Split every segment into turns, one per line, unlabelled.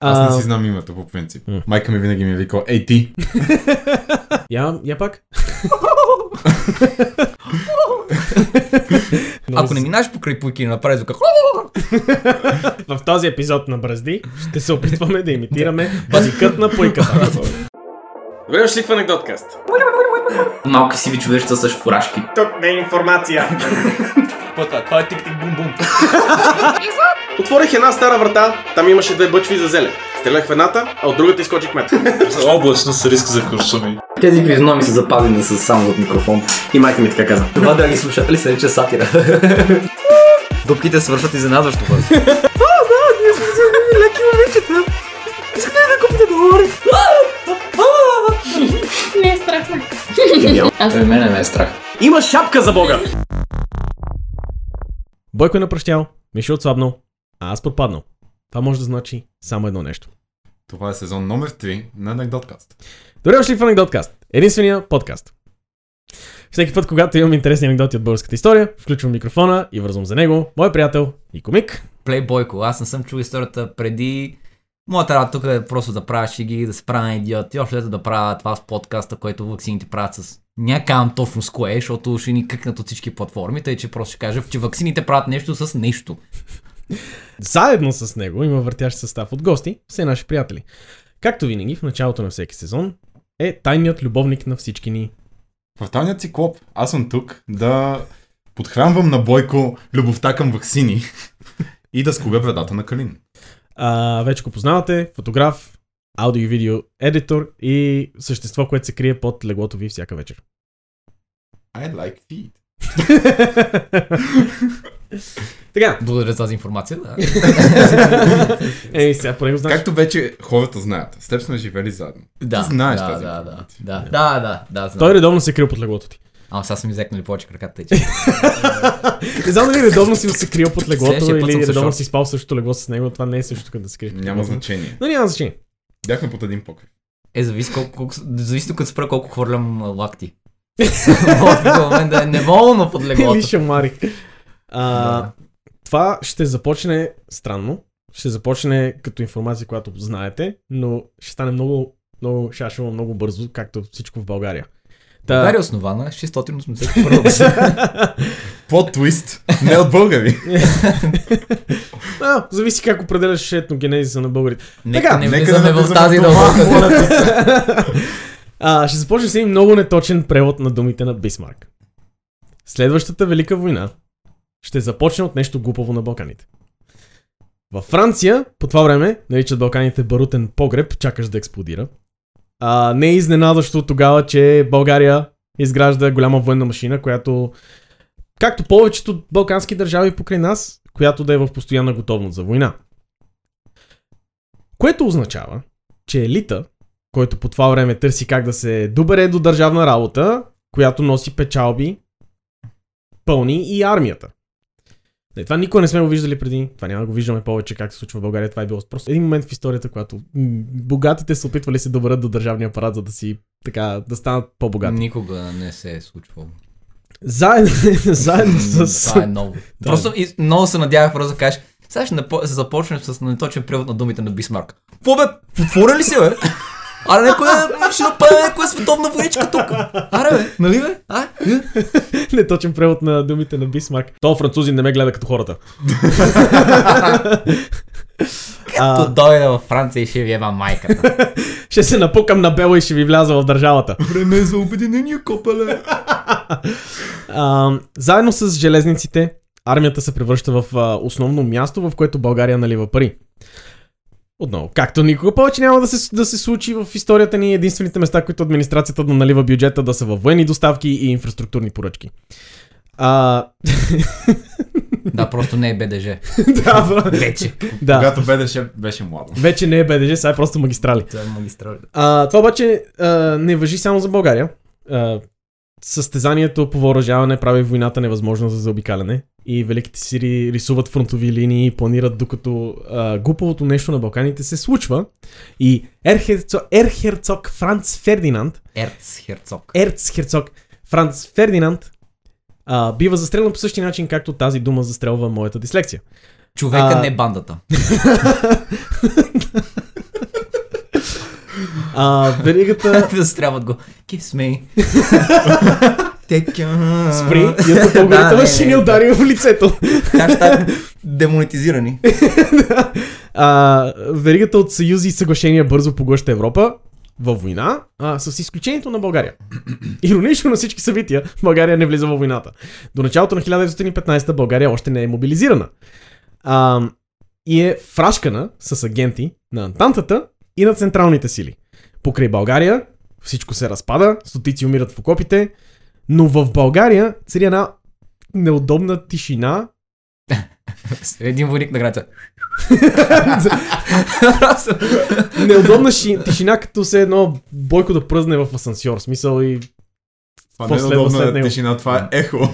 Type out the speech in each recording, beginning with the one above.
Аз не си знам името по принцип.
М.
Майка ми винаги ми е викала, ей ти.
Я, я пак.
Ако не минаш покрай пуйки и направи звука,
В този епизод на Бразди ще се опитваме да имитираме базикът на пуйката. Добре дошли в анекдоткаст.
Малки сиви човечета с фуражки.
Тук не е информация.
това е тик-тик бум-бум.
Отворих една стара врата, там имаше две бъчви за зелен. Стрелях в едната, а от другата изкочи кмет.
Облачно с риск за куршуми.
Тези физиономи са запазени с само от микрофон.
И майка ми така каза.
Това, драги слушатели, се рече сатира. Дупките свършват изненадващо бързо.
Не е страшно. Аз
Е, мене ме е страх.
Има шапка за бога! Бойко е напръщял, Мишо отслабнал, а аз пропаднал. Това може да значи само едно нещо.
Това е сезон номер 3 на Анекдоткаст.
Добре дошли в Анекдоткаст. Единствения подкаст. Всеки път, когато имам интересни анекдоти от българската история, включвам микрофона и вързвам за него мой приятел и комик.
Плейбойко, аз не съм чул историята преди. Моята работа тук е просто да правя шеги, да се правя на идиот и още да правя това с подкаста, който ваксините правят с... Някам точно с кое, защото ще ни къкнат от всички платформи, тъй че просто ще кажа, че ваксините правят нещо с нещо.
Заедно с него има въртящ състав от гости, все наши приятели. Както винаги, в началото на всеки сезон е тайният любовник на всички ни.
В тайния циклоп аз съм тук да подхранвам на Бойко любовта към ваксини и да скуга вредата на Калин.
А, вече го познавате, фотограф, аудио и видео едитор и същество, което се крие под леглото ви всяка вечер.
I like feet.
така,
Благодаря за тази информация. Да.
ей, сега по него знаеш.
Както вече хората знаят, с теб сме живели заедно.
да,
Ти знаеш
да,
тази
да, да, да, да, да, да, знам.
Той редовно се крил под леглото ти.
Ама сега са ми зекнали повече краката, тъй че.
Не знам дали редовно си се крил под леглото или редовно си спал същото легло с него. Това не е също като да се
Няма значение.
Но няма значение.
Бяхме под един покрив.
Е, зависи колко, колко зависи тук спра колко хвърлям а, лакти. В момент да е неволно под
Или
леглото.
шамари. А,
Да.
Това ще започне странно. Ще започне като информация, която знаете, но ще стане много, много шашово, много бързо, както всичко в България. Та-
България е основана 681
Плот твист, не от българи.
а, зависи как определяш етногенезиса на българите.
Нека
Така,
не
нека
влизаме
да
в тази дълбока.
А, ще започне с един много неточен превод на думите на Бисмарк. Следващата велика война ще започне от нещо глупаво на Балканите. Във Франция, по това време, наричат Балканите барутен погреб, чакаш да експлодира. А, не е изненадващо тогава, че България изгражда голяма военна машина, която, както повечето балкански държави покрай нас, която да е в постоянна готовност за война. Което означава, че елита, който по това време търси как да се добере до държавна работа, която носи печалби, пълни и армията. Не, това никога не сме го виждали преди, това няма да го виждаме повече как се случва в България, това е било просто един момент в историята, когато богатите се опитвали се да доберат до държавния апарат, за да си така, да станат по-богати.
Никога не се е случвало.
Заедно, заедно с...
Това е много. Просто и, много се надявах просто да кажеш, сега ще напо- се започнем с неточен превод на думите на Бисмарк. Какво бе? Отворен ли си, бе? Аре, някой е- ще направи някоя световна войничка тук. Аре, бе, нали бе? А? Е?
Неточен превод на думите на Бисмарк. То французи не ме гледа като хората.
Като дойде във Франция и ще ви еба майката.
Ще се напукам на бело и ще ви вляза в държавата.
Време е за обединение, копеле.
А, заедно с железниците, армията се превръща в а, основно място, в което България налива пари. Отново, както никога повече няма да се, да се случи в историята ни единствените места, които администрацията да налива бюджета да са във военни доставки и инфраструктурни поръчки. А,
Да, просто не е БДЖ.
да, бро.
Вече.
да,
Когато беше, беше младо.
вече не е БДЖ, сега е просто магистрали.
Това е магистрали.
А, това обаче а, не въжи само за България. А, състезанието по въоръжаване прави войната невъзможна за заобикаляне и великите сили рисуват фронтови линии и планират докато а, глупавото нещо на Балканите се случва и Ерхерцог, Ерхерцог Франц Фердинанд,
Ерц Херцог.
Ерцхерцог Франц Фердинанд а, бива застрелян по същия начин, както тази дума застрелва моята дислекция.
Човека
А-
не бандата.
А, веригата...
Застряват го. Kiss me.
Спри, българите
Да,
машини
не,
удари в лицето.
Хаштаг демонетизирани.
А, веригата от съюзи и съглашения бързо поглъща Европа във война, а, с изключението на България. Иронично на всички събития, България не влиза във войната. До началото на 1915 България още не е мобилизирана. А, и е фрашкана с агенти на Антантата и на централните сили. Покрай България всичко се разпада, стотици умират в окопите, но в България цари една неудобна тишина,
Един войник на граница.
неудобна ши, тишина, като се едно бойко да пръзне в асансьор. Смисъл и...
Това не е удобна
него?
тишина, това е ехо.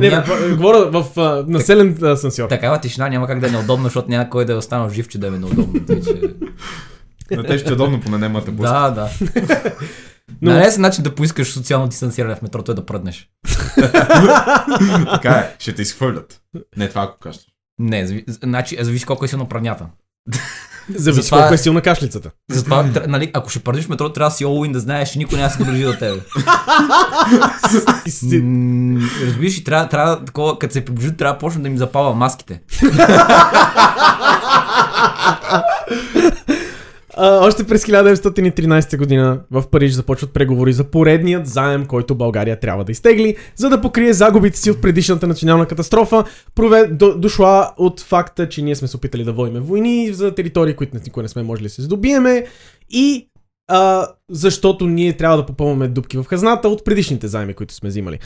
Не, говоря в а, населен асансьор.
Такава тишина няма как да е неудобна, защото няма кой да е останал жив, че да е неудобно. Тъй, че...
На те ще е удобно, поне немата буска.
Да, да.
Но-.
Най-лесен начин да поискаш социално дистанциране в метрото е да пръднеш.
Така е, ще те изхвърлят. Не това, ако кажеш.
Не, зави... значи, зависи колко е силно праднята.
Зависи
Затова-
колко е силна кашлицата.
Затова, нали, ако ще пръдиш в метрото, трябва да си Олуин да знаеш, че никой няма да се доближи до тебе. Разбираш, и трябва, трябва такова, като се приближат, трябва да почна да им запава маските.
А, още през 1913 година в Париж започват преговори за поредният заем, който България трябва да изтегли, за да покрие загубите си от предишната национална катастрофа, прове... до... дошла от факта, че ние сме се опитали да водиме войни за територии, които никой не сме можели да се здобиеме и а, защото ние трябва да попълваме дупки в хазната от предишните заеми, които сме взимали.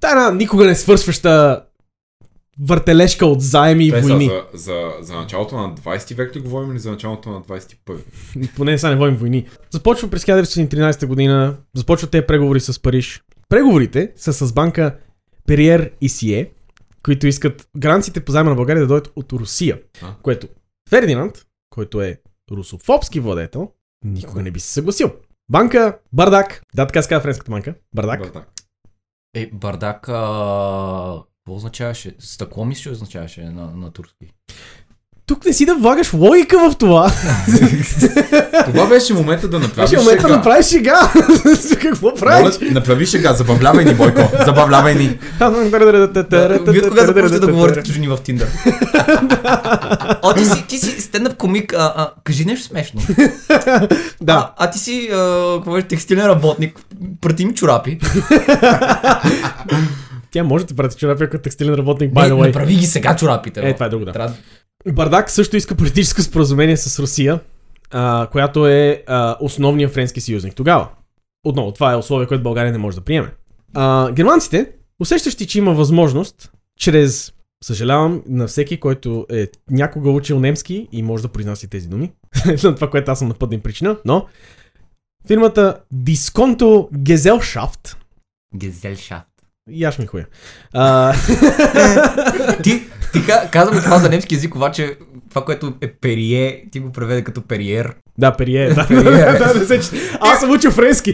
Та една никога не свършваща въртележка от заеми и
Те
войни.
за, за, за началото на 20 век ли говорим или за началото на 21?
Поне сега не водим войни. Започва през 1913 година, започват тези преговори с Париж. Преговорите са с банка Периер и Сие, които искат гаранциите по заема на България да дойдат от Русия.
А.
Което Фердинанд, който е русофобски владетел, никога не би се съгласил. Банка Бардак, да така се казва френската банка, Бардак,
Бардак.
Е, бардак, а... какво означаваше? Стъкло мисля, означаваше на, на турски.
тук не си да влагаш логика в това.
Това беше момента да направиш
Беше момента да направиш шега. Какво правиш?
Моля, направи шега, забавлявай ни, Бойко. Забавлявай ни.
Вие от кога започвате да говорите като жени в Тиндър? О, ти си, ти си стендъп комик, а, а, кажи нещо смешно.
Да.
А, а ти си, а, какво беше, текстилен работник, прати ми чорапи.
Тя може да прати чорапи, ако е текстилен работник, by the way.
направи ги сега чорапите.
Е, това е друго, да.
Трябва...
Бардак също иска политическо споразумение с Русия, а, която е а, основният френски съюзник тогава. Отново, това е условие, което България не може да приеме. А, германците, усещащи, че има възможност, чрез, съжалявам, на всеки, който е някога учил немски и може да произнася тези думи, на това, което аз съм на път да им причина, но фирмата Disconto Gesellschaft,
Гезелшафт.
И аз ми хуя, а,
Ти, ти ка- казвам това за немски язик, обаче това, което е перие, ти го преведе като периер.
да, перие, да,
Перие.
да, не се, че- аз съм учил френски,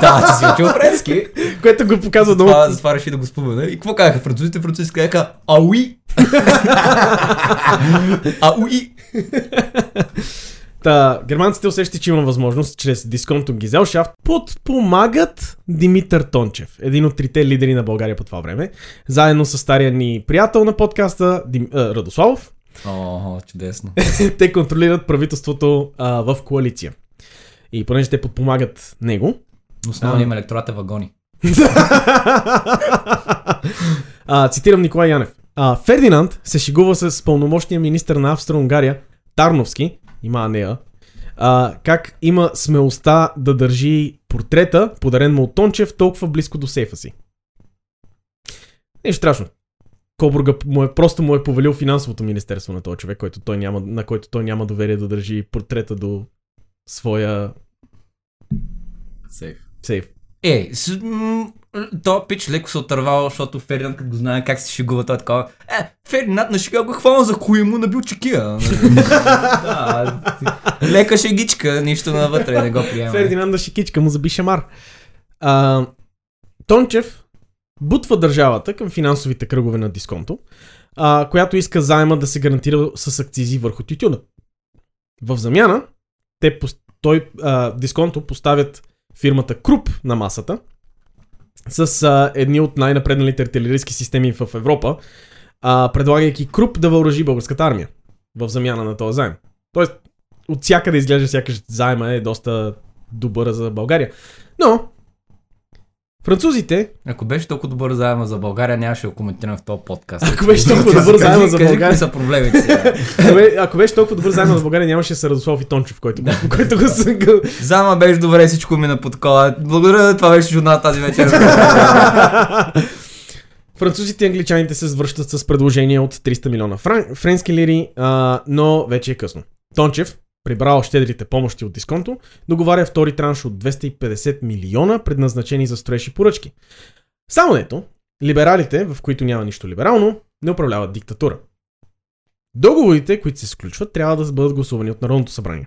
да, ти си учил френски.
което го показва много
Това, затова реши да го спомена. И какво казаха французите? Французите казаха ауи. ауи.
Та, германците усещат, че има възможност чрез дисконто Гизелшафт подпомагат Димитър Тончев, един от трите лидери на България по това време, заедно с стария ни приятел на подкаста Дим, Радославов.
О, чудесно.
те контролират правителството а, в коалиция. И понеже те подпомагат него,
Но основно има електората вагони.
а, цитирам Николай Янев. А, Фердинанд се шегува с пълномощния министр на Австро-Унгария, Тарновски, има нея, а, как има смелостта да държи портрета, подарен му от Тончев, толкова близко до сейфа си. Нещо страшно. Кобурга му е, просто му е повелил финансовото министерство на този човек, който той няма, на който той няма доверие да държи портрета до своя
Сейф.
сейф.
Е, с, то пич леко се отървал, защото Фердинанд, като го знае как се шегува, той е такова. Е, Фердинанд на шега го хвана за хуй му набил чекия. да, лека шегичка, нищо навътре не го приема.
Фердинанда Шикичка му заби шамар. А, Тончев бутва държавата към финансовите кръгове на дисконто, а, която иска заема да се гарантира с акцизи върху тютюна. В замяна, те, той, а, дисконто поставят фирмата Круп на масата с а, едни от най-напредналите артилерийски системи в Европа, а, предлагайки Круп да въоръжи българската армия в замяна на този заем. Тоест, от всякъде изглежда сякаш заема е доста добър за България. Но, французите,
Ако беше толкова добър заема за България, нямаше да коментирам в този подкаст.
Ако беше толкова добър заема за
Кажи
България.
какви са проблемите сега.
ако бе- ако беше толкова добър заема за България, нямаше да Радослав и Тончев, който, който го са...
Зама беше добре, всичко мина по такова. Благодаря, това беше журнал тази вечер.
Французите и англичаните се свършат с предложение от 300 милиона фран... френски лири, а, но вече е късно. Тончев, прибрал щедрите помощи от дисконто, договаря втори транш от 250 милиона, предназначени за строеж и поръчки. Само ето, либералите, в които няма нищо либерално, не управляват диктатура. Договорите, които се сключват, трябва да бъдат гласувани от Народното събрание.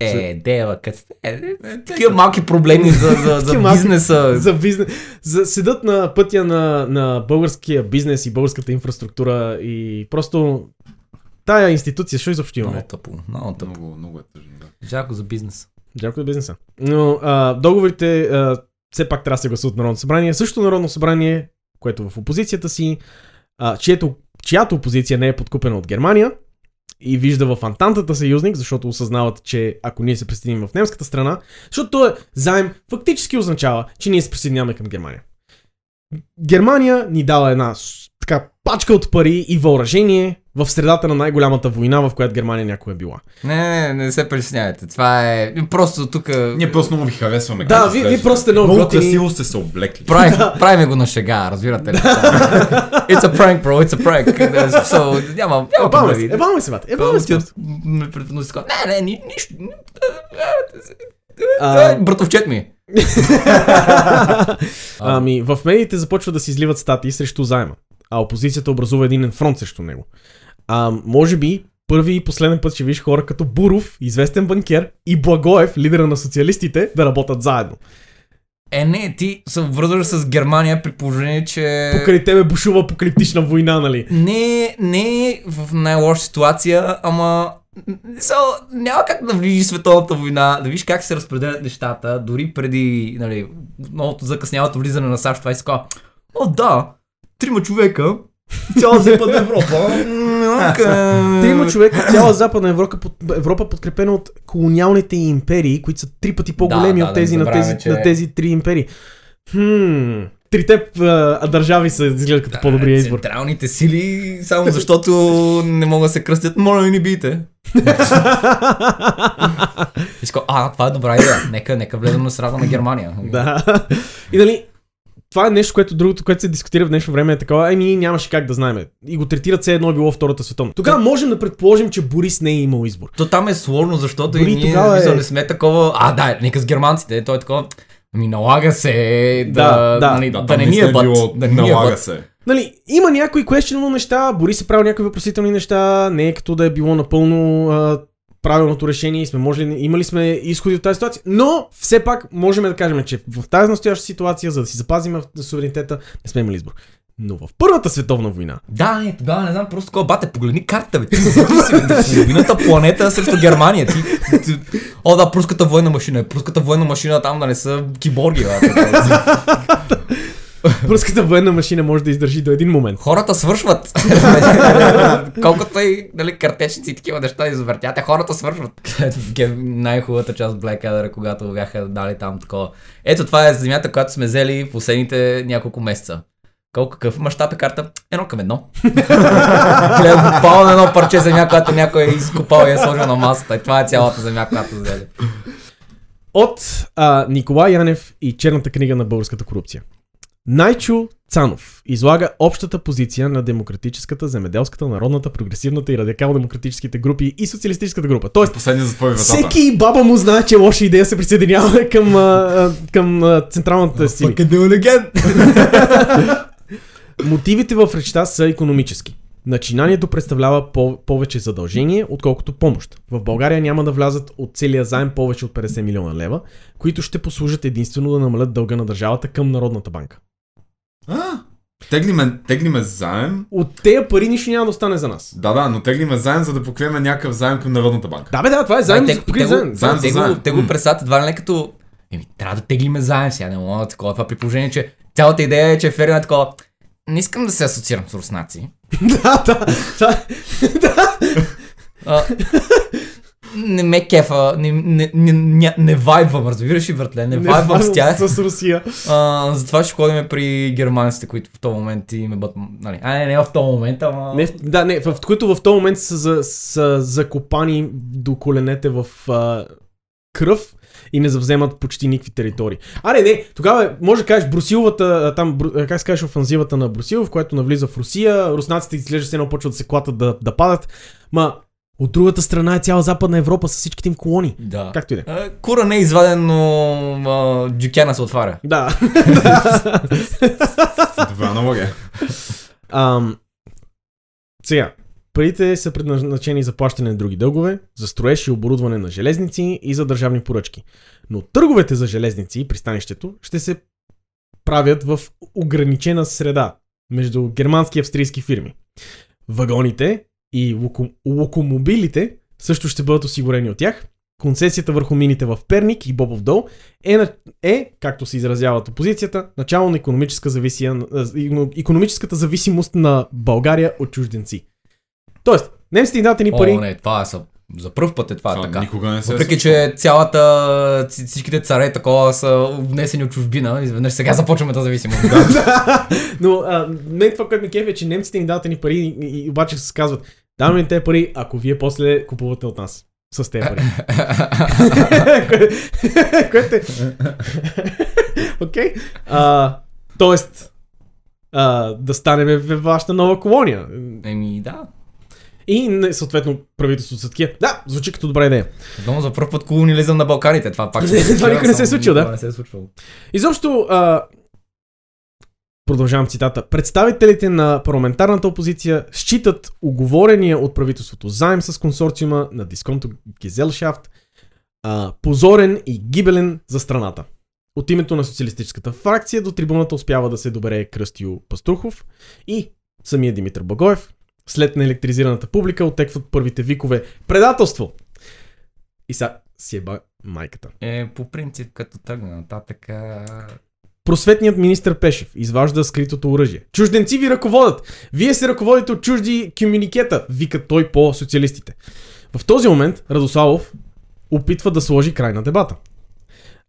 Е, дева, къде сте? Е, е, Такива малки проблеми за, за, за бизнеса.
За бизнес. За, седат на пътя на, на българския бизнес и българската инфраструктура и просто тая институция, що изобщо имаме?
Много тъпо, много тъпо.
Много, много е тъжно, да.
Жалко за бизнес.
Жалко е бизнеса. Но а, договорите а, все пак трябва да се гласуват Народно събрание. Също Народно събрание, което в опозицията си, а, чието, чиято опозиция не е подкупена от Германия и вижда в Антантата съюзник, защото осъзнават, че ако ние се присъединим в немската страна, защото той заем фактически означава, че ние се присъединяваме към Германия. Германия ни дава една така пачка от пари и въоръжение в средата на най-голямата война, в която Германия някога е била.
Не, не, не, не се притеснявайте. Това е... Просто тук...
Ние просто много ви харесваме.
Да, вие- вие просто сте много
Много
готини.
красиво сте се облекли.
Прави, правиме го на шега, разбирате ли? It's a prank, bro, it's a prank. So, няма, няма
Ебаваме се, ебаваме се, бате. Ебаваме се.
Не, не, ни- нищо.
А,
Братовчет ми.
Ами, в медиите започват да се изливат статии срещу заема, а опозицията образува един фронт срещу него. А, може би, първи и последен път ще виж хора като Буров, известен банкер, и Благоев, лидера на социалистите, да работят заедно.
Е, не, ти се обвързваш с Германия при положение, че...
Покрай тебе бушува апокалиптична война, нали?
Не, не е в най-лоша ситуация, ама... So, няма как да влизаш в световната война, да видиш как се разпределят нещата, дори преди нали, новото закъснялото влизане на САЩ, това е така. О, да, трима човека, цяла Западна Европа.
Трима човека, цяла Западна Европа, Европа подкрепена от колониалните империи, които са три пъти по-големи
Да, да,
от
да
тези,
не
на, тези,
че-
на тези три империи. Хм, трите а, държави са изглеждат като по-добрия избор.
Централните сили, само защото не могат да се кръстят, моля не ни бийте. А, това е добра идея. Нека, нека влезем на срата на Германия.
Да. И нали, това е нещо, което другото, което се дискутира в днешно време е такова, ами ние нямаше как да знаем. И го третират все едно е било Втората световна. Тогава можем да предположим, че Борис не е имал избор.
То там е сложно, защото
Дори
и ние
тогава е-
е... не сме такова... А, да, нека с германците, той е такова... Ами налага се да,
Да, да.
нали,
Да,
да, не ни е бът.
било,
Да не ни е
налага
бът.
се.
Нали, има някои questionable неща, Борис е правил някои въпросителни неща, не е като да е било напълно а, правилното решение и сме можели, имали сме изходи от тази ситуация, но все пак можем да кажем, че в тази настояща ситуация, за да си запазим суверенитета, не сме имали избор. Но в Първата световна война,
Да, не, тогава не знам, просто такова, бате, погледни картата, бе. Ти си половината планета срещу Германия. Ти, ти, о, да, пруската военна машина. е. Пруската военна машина там да не са киборги, бе.
пръската военна машина може да издържи до един момент.
Хората свършват. Колкото и нали, картечници и такива неща извъртят, а хората свършват. Най-хубавата част от Blackadder, когато бяха дали там такова. Ето това е земята, която сме взели в последните няколко месеца. Колко какъв мащаб е карта? Едно към едно. Гледам буквално едно парче земя, която някой е изкопал и е сложил на масата. И това е цялата земя, която взели.
От а, Николай Янев и черната книга на българската корупция. Найчо Цанов излага общата позиция на демократическата, земеделската, народната, прогресивната и радикал-демократическите групи и социалистическата група. Тоест,
Последния затвори вратата.
всеки баба му знае, че е лоша идея се присъединява към, а, към а, централната сили. Мотивите в речта са економически. Начинанието представлява по- повече задължение, отколкото помощ. В България няма да влязат от целия заем повече от 50 милиона лева, които ще послужат единствено да намалят дълга на държавата към Народната банка.
А, теглиме, теглиме заем.
От тези пари нищо няма да остане за нас.
Да, да, но теглиме заем, за да покрием някакъв заем към Народната банка.
Да, бе, да, това е заем
те,
за
те,
заем.
заем
те,
за
го,
заем.
те го
М.
представят едва ли не като Еми, трябва да теглиме заем сега, не мога да такова. Това при положение, че цялата идея е, че Ферин е такова. Не искам да се асоциирам с руснаци.
да, да, да,
не ме кефа, не, не, не, не, не вайбвам, разбираш ли, братле, не, не вайбвам с тях.
С Русия.
А, затова ще ходим при германците, които в този момент и ме бът... Нали, а, не, не в този момент, ама...
Не, да, не, в които в този момент са, за, са закопани до коленете в а, кръв и не завземат почти никакви територии. Аре, не, тогава може да кажеш Брусиловата, а, там, а, как се кажеш офанзивата на Брусил, в която навлиза в Русия, руснаците изглежда се едно почват да се клатат да, да падат, ма от другата страна е цяла Западна Европа с всичките им колони.
Да.
Както и да е.
Кура не е изваден, но а, дюкяна се отваря.
Да.
Добра аналогия.
Ам, сега, парите са предназначени за плащане на други дългове, за строеж и оборудване на железници и за държавни поръчки. Но търговете за железници и пристанището ще се правят в ограничена среда между германски и австрийски фирми. Вагоните и локо... локомобилите също ще бъдат осигурени от тях. Концесията върху мините в Перник и Бобов дол е, на- е, както се изразяват опозицията, начало на економическа зависия, економическата зависимост на България от чужденци. Тоест, немците ни дадат ни пари.
О, не, това са... За първ път е това,
Това
така.
никога не се е
Въпреки, че цялата, всичките царе такова са внесени от чужбина, изведнъж сега започваме да зависимост.
Но а, не това, което ми кефи е, че немците ни дават ни пари и, и обаче се казват, даваме ни тези пари, ако вие после купувате от нас. С тези пари. Кое- Което е... Окей. Тоест, а, да станем в вашата нова колония.
Еми, да.
И не, съответно правителството са такива. Да, звучи като добра идея.
Дома за първ път колониализъм на Балканите. Това пак
Това
случва,
никога не се е случило, да.
Това не се е случвало.
Изобщо, а, продължавам цитата, представителите на парламентарната опозиция считат оговорения от правителството заем с консорциума на дисконто Гезелшафт а, позорен и гибелен за страната. От името на социалистическата фракция до трибуната успява да се добере Кръстио Паструхов и самия Димитър Багоев. След неелектризираната публика отекват първите викове предателство. И са си еба майката.
Е, по принцип, като тръгна нататък...
Просветният министр Пешев изважда скритото оръжие. Чужденци ви ръководят! Вие се ръководите от чужди комуникета, вика той по социалистите. В този момент Радославов опитва да сложи край на дебата.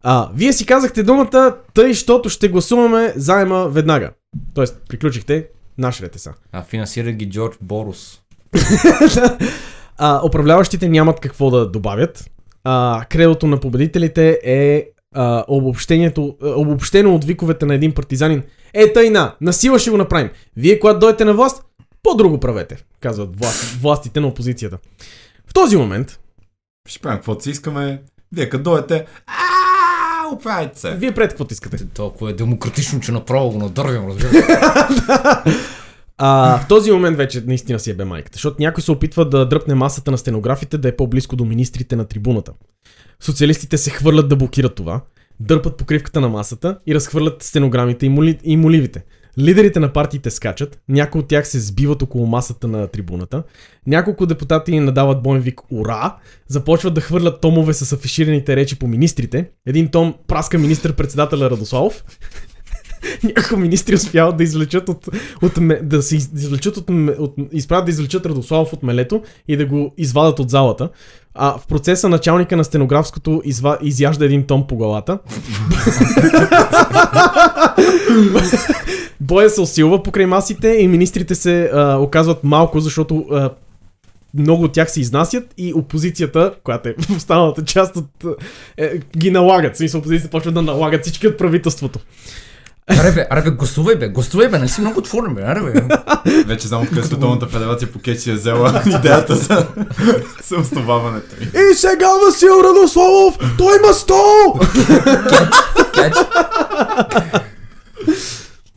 А, вие си казахте думата, тъй, щото ще гласуваме заема веднага. Тоест, приключихте, наш ред е са.
А финансира ги Джордж Борус.
а, управляващите нямат какво да добавят. А, кредото на победителите е а, обобщението, а, обобщено от виковете на един партизанин. Е, тъй на, насила ще го направим. Вие, когато дойдете на власт, по-друго правете, казват власт, властите на опозицията. В този момент,
Ще правим каквото си искаме. Вие като дойдете, ааа, оправете се.
вие пред каквото искате.
Толкова е демократично, че направо го надървим, разбира се.
А, в този момент вече наистина си е бе майката, защото някой се опитва да дръпне масата на стенографите да е по-близко до министрите на трибуната. Социалистите се хвърлят да блокират това, дърпат покривката на масата и разхвърлят стенограмите и, моли... и моливите. Лидерите на партиите скачат, някои от тях се сбиват около масата на трибуната, няколко депутати надават боен вик «Ура!», започват да хвърлят томове с афишираните речи по министрите. Един том праска министър-председателя Радославов. Някои министри успяват да извлечат от, от да се из- извлечат от, от, изправят да извлечат Радославов от мелето и да го извадат от залата. А в процеса началника на стенографското изва, изяжда един том по главата. Боя се усилва покрай масите и министрите се а, оказват малко, защото а, много от тях се изнасят и опозицията, която е в останалата част от... Е, ги налагат. В Смисъл, опозицията почва да налагат всички от правителството.
Аре бе, аре бе, гласувай бе, гласувай бе, не си много отворен бе, аре бе.
Вече знам откъде Световната федерация по кетч си е взела идеята за, за основаването.
И сега Васил Радославов, той има стол!
Кетч.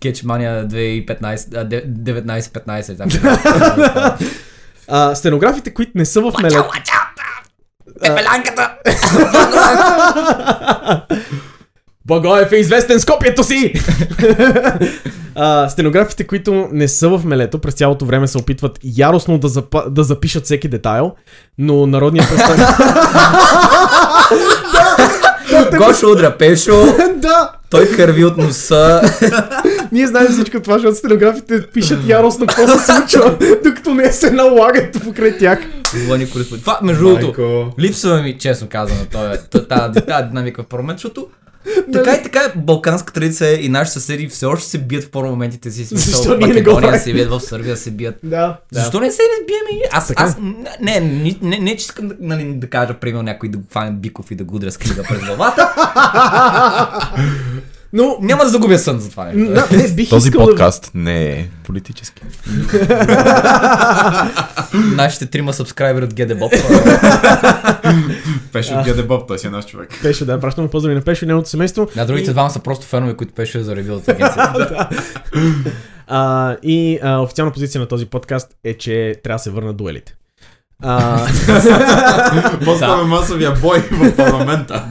Кетчмания 2015, а, де- 19-15. така.
А, стенографите, които не са в мелето...
Пепелянката!
Багоев е известен с копието си! а, стенографите, които не са в мелето, през цялото време се опитват яростно да, запа, да запишат всеки детайл, но народният представител...
Гошо удря Пешо,
да!
той кърви от носа.
Ние знаем всичко това, защото стенографите пишат яростно какво се случва, докато не се налагат покрай тях.
Вълни кореспондент. Това, между другото, липсва ми, честно казано, тази динамика в парламент, защото така и така балканска традиция и наши съседи все още се бият в по-моментите си. Смисъл,
Защо ние не го правим?
се бият, в Сърбия се бият.
Да.
Защо не се не биеме? и? Аз,
Така
аз не, не, не, не, че искам да, нали, да кажа, примерно, някой да хване Биков и да го удря с книга през главата.
Но,
Няма да загубя сън за това. нещо.
да, не, бих
Този
искал
подкаст не е политически.
Нашите трима сабскрайбери от GDBOP.
Пеше от Гедебоб, той си е наш човек.
да... Пешо, да, пращам поздрави на Пешо и неговото семейство.
На другите двама са просто фенове, които пеше за ревю от агенцията.
А, и а, официална позиция на този подкаст е, че трябва да се върнат дуелите. А,
После масовия бой в парламента.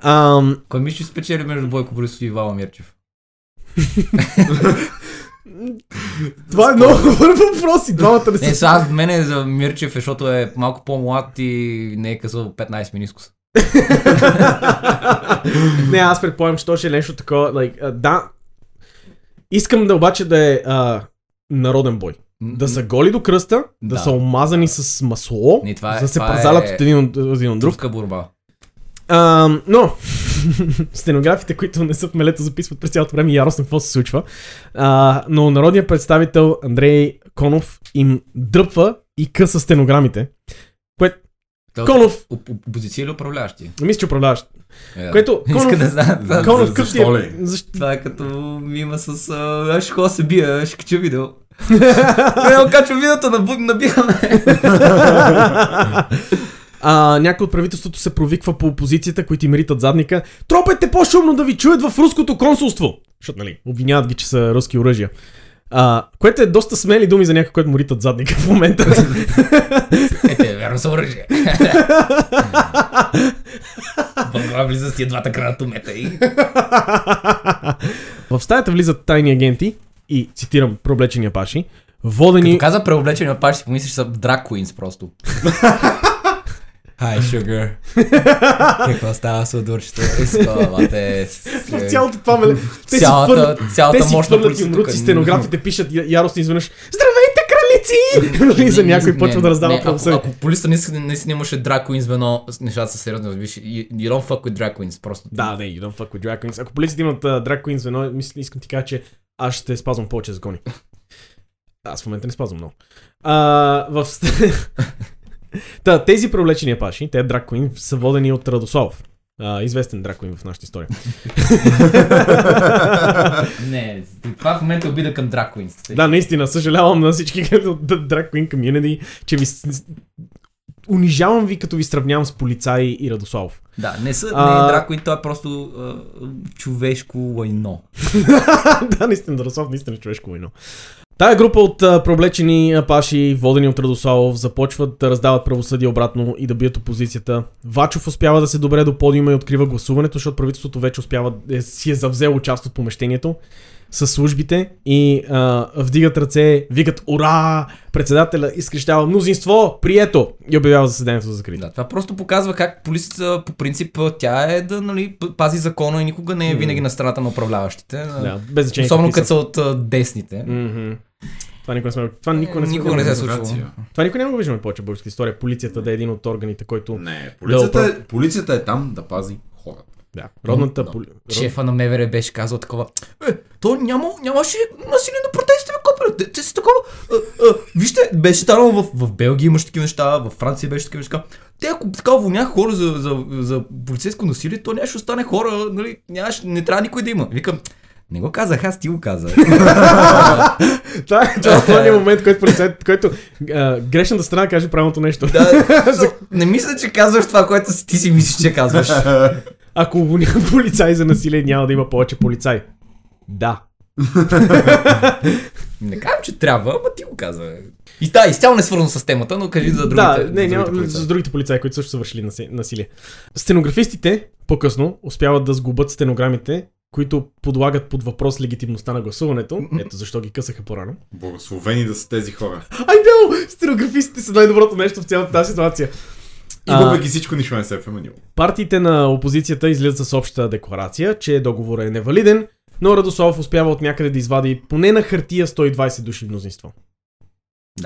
Ам,
Кой мислиш, че спечели между Бойко Борисов и Ивала Мирчев?
това е много добър въпрос и двамата не
Не,
са...
сега аз мене за Мирчев, защото е малко по-млад и не е късал 15 минискус.
не, аз предполагам, че то ще е нещо такова. Like, а, да, искам да обаче да е а, народен бой. Да са голи до кръста, да,
Да.
са омазани с масло,
Не, това е-
да се
това
парзалят
е-
от един един от друг.
Друга борба.
А, но, стенографите, които не са в мелето, записват през цялото време яростно какво се случва. А, но народният представител Андрей Конов им дръпва и къса стенограмите. Което Конов,
оп- оп- Опозиция или управляващи?
мисля, че управляващ.
Е,
Което
Иска
Конов-
да знам.
Конов къв ти
защо
е? Защо?
Това е като мима с аз ще ходя се бия, ще кача видео. Не, качва видеото, набиваме.
А, някой от правителството се провиква по опозицията, които им ритат задника. Тропайте по-шумно да ви чуят в руското консулство! Защото, нали, обвиняват ги, че са руски оръжия. А, което е доста смели думи за някой, който му ритат задника в момента.
Ете, верно са оръжие. Българ влиза с тия двата гранатомета и...
в стаята влизат тайни агенти и, цитирам, проблечения паши, водени...
Като каза преоблечени паш, си помислиш, че са queens просто. Hi, sugar. Какво става с удурчето? Изколате.
В цялото това меле... Те си
Цялата,
фърлят,
цялата
те си юмруци,
тук.
стенографите пишат яростно изведнъж Здравейте, кралици! Влиза
Не,
някой почва да раздава правосъдие.
ако полицията наистина, имаше drag queens звено, нещата са сериозни. You, don't fuck with drag queens, просто.
Да, не, you don't fuck with drag queens. Ако полицията имат drag queens мисля, искам ти кажа, че аз ще спазвам повече закони. Аз в момента не спазвам много. А, в... Та, тези привлечени апаши, те queen, са водени от Радославов. А, известен queen в нашата история.
Не, това в момента е обида към queens.
да, наистина, съжалявам на всички queen community, че ви... Унижавам ви, като ви сравнявам с полицай и Радославов.
Да, не, са, не
А-
е drag queen, той е просто а, човешко лайно.
да, наистина, Радослав наистина е човешко войно. Тая група от а, проблечени апаши, водени от Радославов, започват да раздават правосъдие обратно и да бият опозицията. Вачов успява да се добре до подиума и открива гласуването, защото правителството вече успява, е, си е завзело част от помещението с службите и а, вдигат ръце, викат ура, председателя изкрещава мнозинство, прието и обявява заседанието за закрито.
Да, това просто показва как полицията по принцип тя е да нали, пази закона и никога не е винаги на страната на управляващите.
Да, без значение.
Особено като са от десните.
Това никога не сме... Това никога не сме...
Никога не се е случвало.
Това никога няма го виждаме повече българска история. Полицията да е един от органите, който...
Не, полицията, е, полицията е там да пази.
Да, родната
Да.
поли...
Шефа на МВР беше казал такова. Е, то няма, нямаше насилие на протестите, копеле. Те, те са такова. А, а, вижте, беше станало в, в Белгия имаше такива неща, в Франция беше такива неща. Те ако така уволняха хора за, за, за полицейско насилие, то нямаше остане хора, нали, нямаше, не трябва никой да има. Викам, не го казах, аз ти го казах.
Това е това е този момент, който полицай, който а, грешната страна каже правилното нещо.
да, не мисля, че казваш това, което си- ти си мислиш, че казваш.
Ако уволня полицай за насилие, няма да има повече полицай. Да.
Не казвам, че трябва, ама ти го каза. И да, изцяло не е свързано с темата, но кажи за другите.
да,
за
не, няма,
другите полицаи.
с другите полицаи, които също са вършили наси- насилие. Стенографистите по-късно успяват да сгубят стенограмите, които подлагат под въпрос легитимността на гласуването. Ето защо ги късаха по-рано.
Благословени да са тези хора.
Ай, no! Стенографистите са най-доброто нещо в цялата тази ситуация.
И въпреки всичко нищо не се е променило.
Партиите на опозицията излизат с обща декларация, че договорът е невалиден, но Радославов успява от някъде да извади поне на хартия 120 души мнозинство.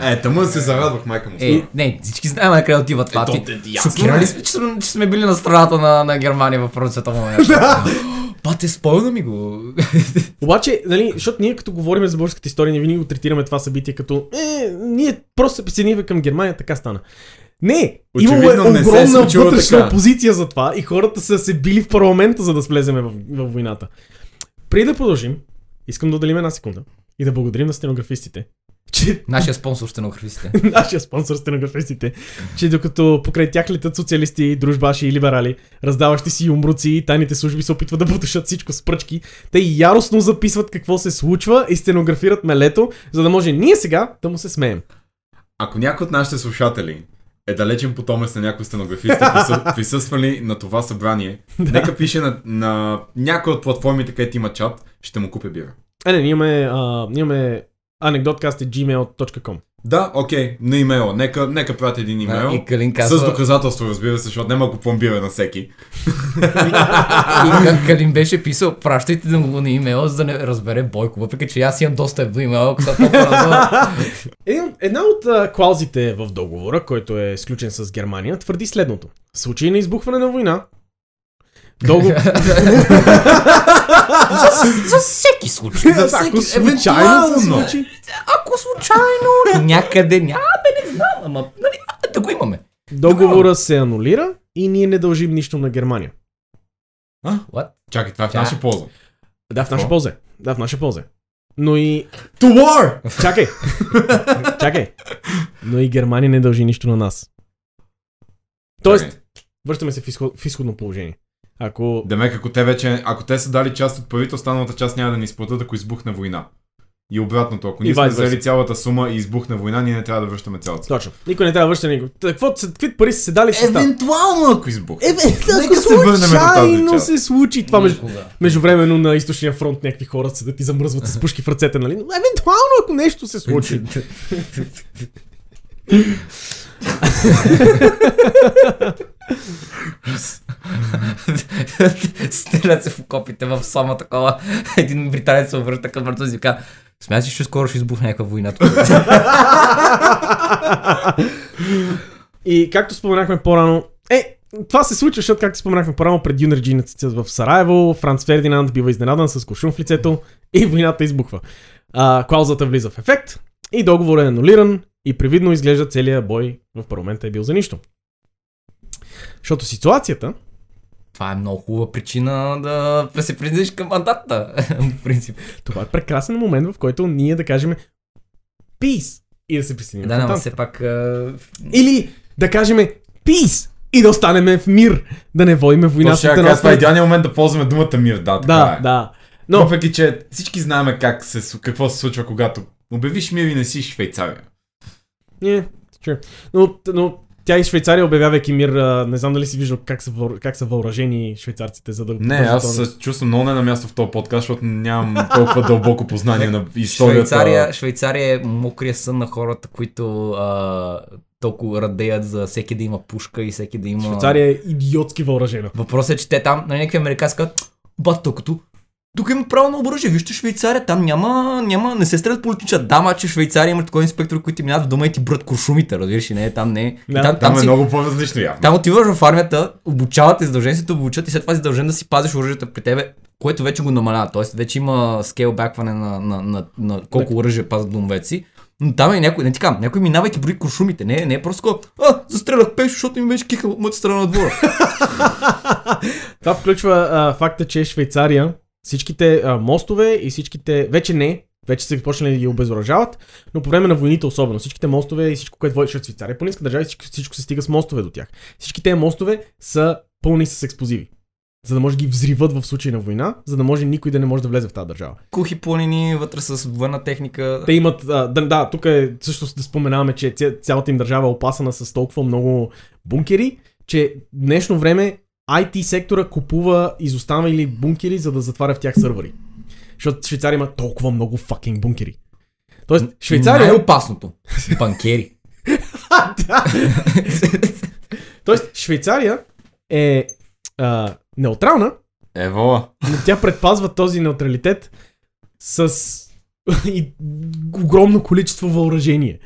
Е, тъмън се зарадвах, майка му.
Е, не, всички знаем на къде отива това.
Е,
Шокирали
е.
сме, че, сме- че сме били на страната на, на Германия в Първата световна война. Бате, спомня ми го.
Обаче, нали, защото ние като говорим за българската история, не винаги го третираме това събитие като е, ние просто се присъединихме към Германия, така стана. Не, имало е
Очевидно не се е
огромна
случило
вътрешна
така.
опозиция за това и хората са се били в парламента, за да влеземе в, в войната. Преди да продължим, искам да отделим една секунда и да благодарим на стенографистите, че
Нашия спонсор стенографистите.
нашия спонсор стенографистите, че докато покрай тях летят социалисти, дружбаши и либерали, раздаващи си умруци и тайните служби се опитват да потушат всичко с пръчки, те яростно записват какво се случва и стенографират мелето, за да може ние сега да му се смеем.
Ако някой от нашите слушатели е далечен потомец на някой стенографист, присъ... присъствали на това събрание, нека пише на, на някой от платформите, където има чат, ще му купя бира.
А, не, ние имаме, а, ние имаме anecdotcast.gmail.com
Да, окей, на имейла. Нека, нека пратя един имейл.
И Калин
С
казва...
доказателство, разбира се, защото няма да купувам бира на всеки.
И Ка- Калин беше писал, пращайте да му на имейл, за да не разбере Бойко, въпреки че аз имам достъп до имейла, разбира.
Един, една от а, клаузите в договора, който е сключен с Германия, твърди следното. В случай на избухване на война, договор...
За всеки случай. За всеки,
Ако случайно се случи,
Ако случайно някъде няма, бе, не знам, ама нали, а, да го имаме.
договора се анулира и ние не дължим нищо на Германия.
What?
Чакай, това е в наша полза.
Да, в наша полза. е. Да, в наша полза. е. Но и...
To war!
Чакай! Чакай! Но и Германия не дължи нищо на нас. Тоест, връщаме се в, изход, в изходно положение. Ако...
Демек, ако те вече, ако те са дали част от парите, останалата част няма да ни изплатят, ако избухне война. И обратното, ако ние сме взели цялата сума и избухне война, ние не трябва да връщаме цялата.
Точно. Никой не трябва да връща никого. Какво, са- какви пари са се дали ще?
Евентуално, ако избухне.
Еве,
Нека
ако
се върнем на тази част.
се случи това между, междувременно на източния фронт някакви хора седят и замръзват с пушки в ръцете, нали? Но Евентуално, ако нещо се случи.
Стрелят се в окопите в Сома такова. Един британец се обръща към врата и казва, смяташ, че скоро ще избухне някаква война.
И както споменахме по-рано, е, това се случва, защото както споменахме по-рано, пред юнерджиниците в Сараево, Франц Фердинанд бива изненадан с куршум в лицето и войната избухва. А, клаузата влиза в ефект и договорът е анулиран и привидно изглежда целият бой в парламента е бил за нищо. Защото ситуацията
Това е много хубава причина да се придържиш към мандата. В принцип.
Това е прекрасен момент, в който ние да кажем peace и да се присъединим
Да, но все пак... а,
Или да кажем peace и да останем в мир, да не водиме война
така, това е идеалният момент да ползваме думата мир. Да, така
Да,
е.
да.
Но... Въпреки, че всички знаем как се, какво се случва, когато обявиш мир и не си Швейцария.
yeah, sure. но, но тя и Швейцария обявявайки мир, не знам дали си виждал как са, въор... как са въоръжени швейцарците, за да...
Не, аз се чувствам много не на място в този подкаст, защото нямам толкова дълбоко познание на историята.
Швейцария, Швейцария е мокрия сън на хората, които а, толкова радеят за всеки да има пушка и всеки да има...
Швейцария е идиотски въоръжена.
Въпросът е, че те там, на някакви американски казват, бат, тук има право на оръжие, вижте Швейцария, там няма, няма, не се стрелят политича. Да, ма, че Швейцария има такова инспектори, които ти минават в дома и ти брат куршумите, разбираш ли, не, там не.
Да.
И там,
Там,
там,
е
си,
много по-различно явно.
там отиваш в армията, обучават те, задължени си те обучат и след това си задължен да си пазиш оръжията при тебе, което вече го намалява. Тоест вече има скейлбакване на, на, на, на колко оръжие пазят домовете си. Но там е някой, не ти казвам, някой минава и ти брои куршумите. Не, не е просто а, застрелях пеш, защото ми беше кихал от моята страна на двора.
Това включва а, факта, че Швейцария, всичките а, мостове и всичките, вече не, вече са почнали да ги обезоръжават, но по време на войните особено, всичките мостове и всичко, което води, защото Швейцария планинска държава всичко, всичко се стига с мостове до тях. Всички тези мостове са пълни с експлозиви. За да може да ги взриват в случай на война, за да може никой да не може да влезе в тази държава.
Кухи планини, вътре с военна техника.
Те имат, а, да, да, тук е също да споменаваме, че ця- цялата им държава е опасана с толкова много бункери, че днешно време IT сектора купува изостанали бункери, за да затваря в тях сървъри. Защото Швейцария има толкова много fucking бункери. Тоест, Швейцария...
Най-опасното. Банкери.
Да. Тоест, Швейцария е а, неутрална,
Ево.
но тя предпазва този неутралитет с и огромно количество въоръжение.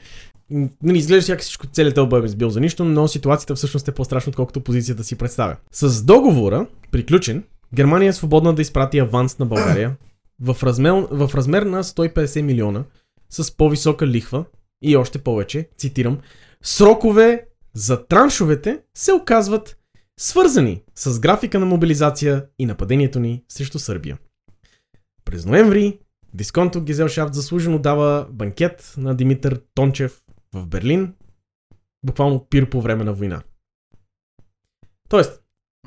Нали, изглежда сякаш всичко целият този е бил за нищо, но ситуацията всъщност е по-страшна, отколкото позицията си представя. С договора, приключен, Германия е свободна да изпрати аванс на България в размер, в размер на 150 милиона с по-висока лихва и още повече, цитирам, срокове за траншовете се оказват свързани с графика на мобилизация и нападението ни срещу Сърбия. През ноември Дисконто Гизелшафт заслужено дава банкет на Димитър Тончев в Берлин, буквално пир по време на война. Тоест,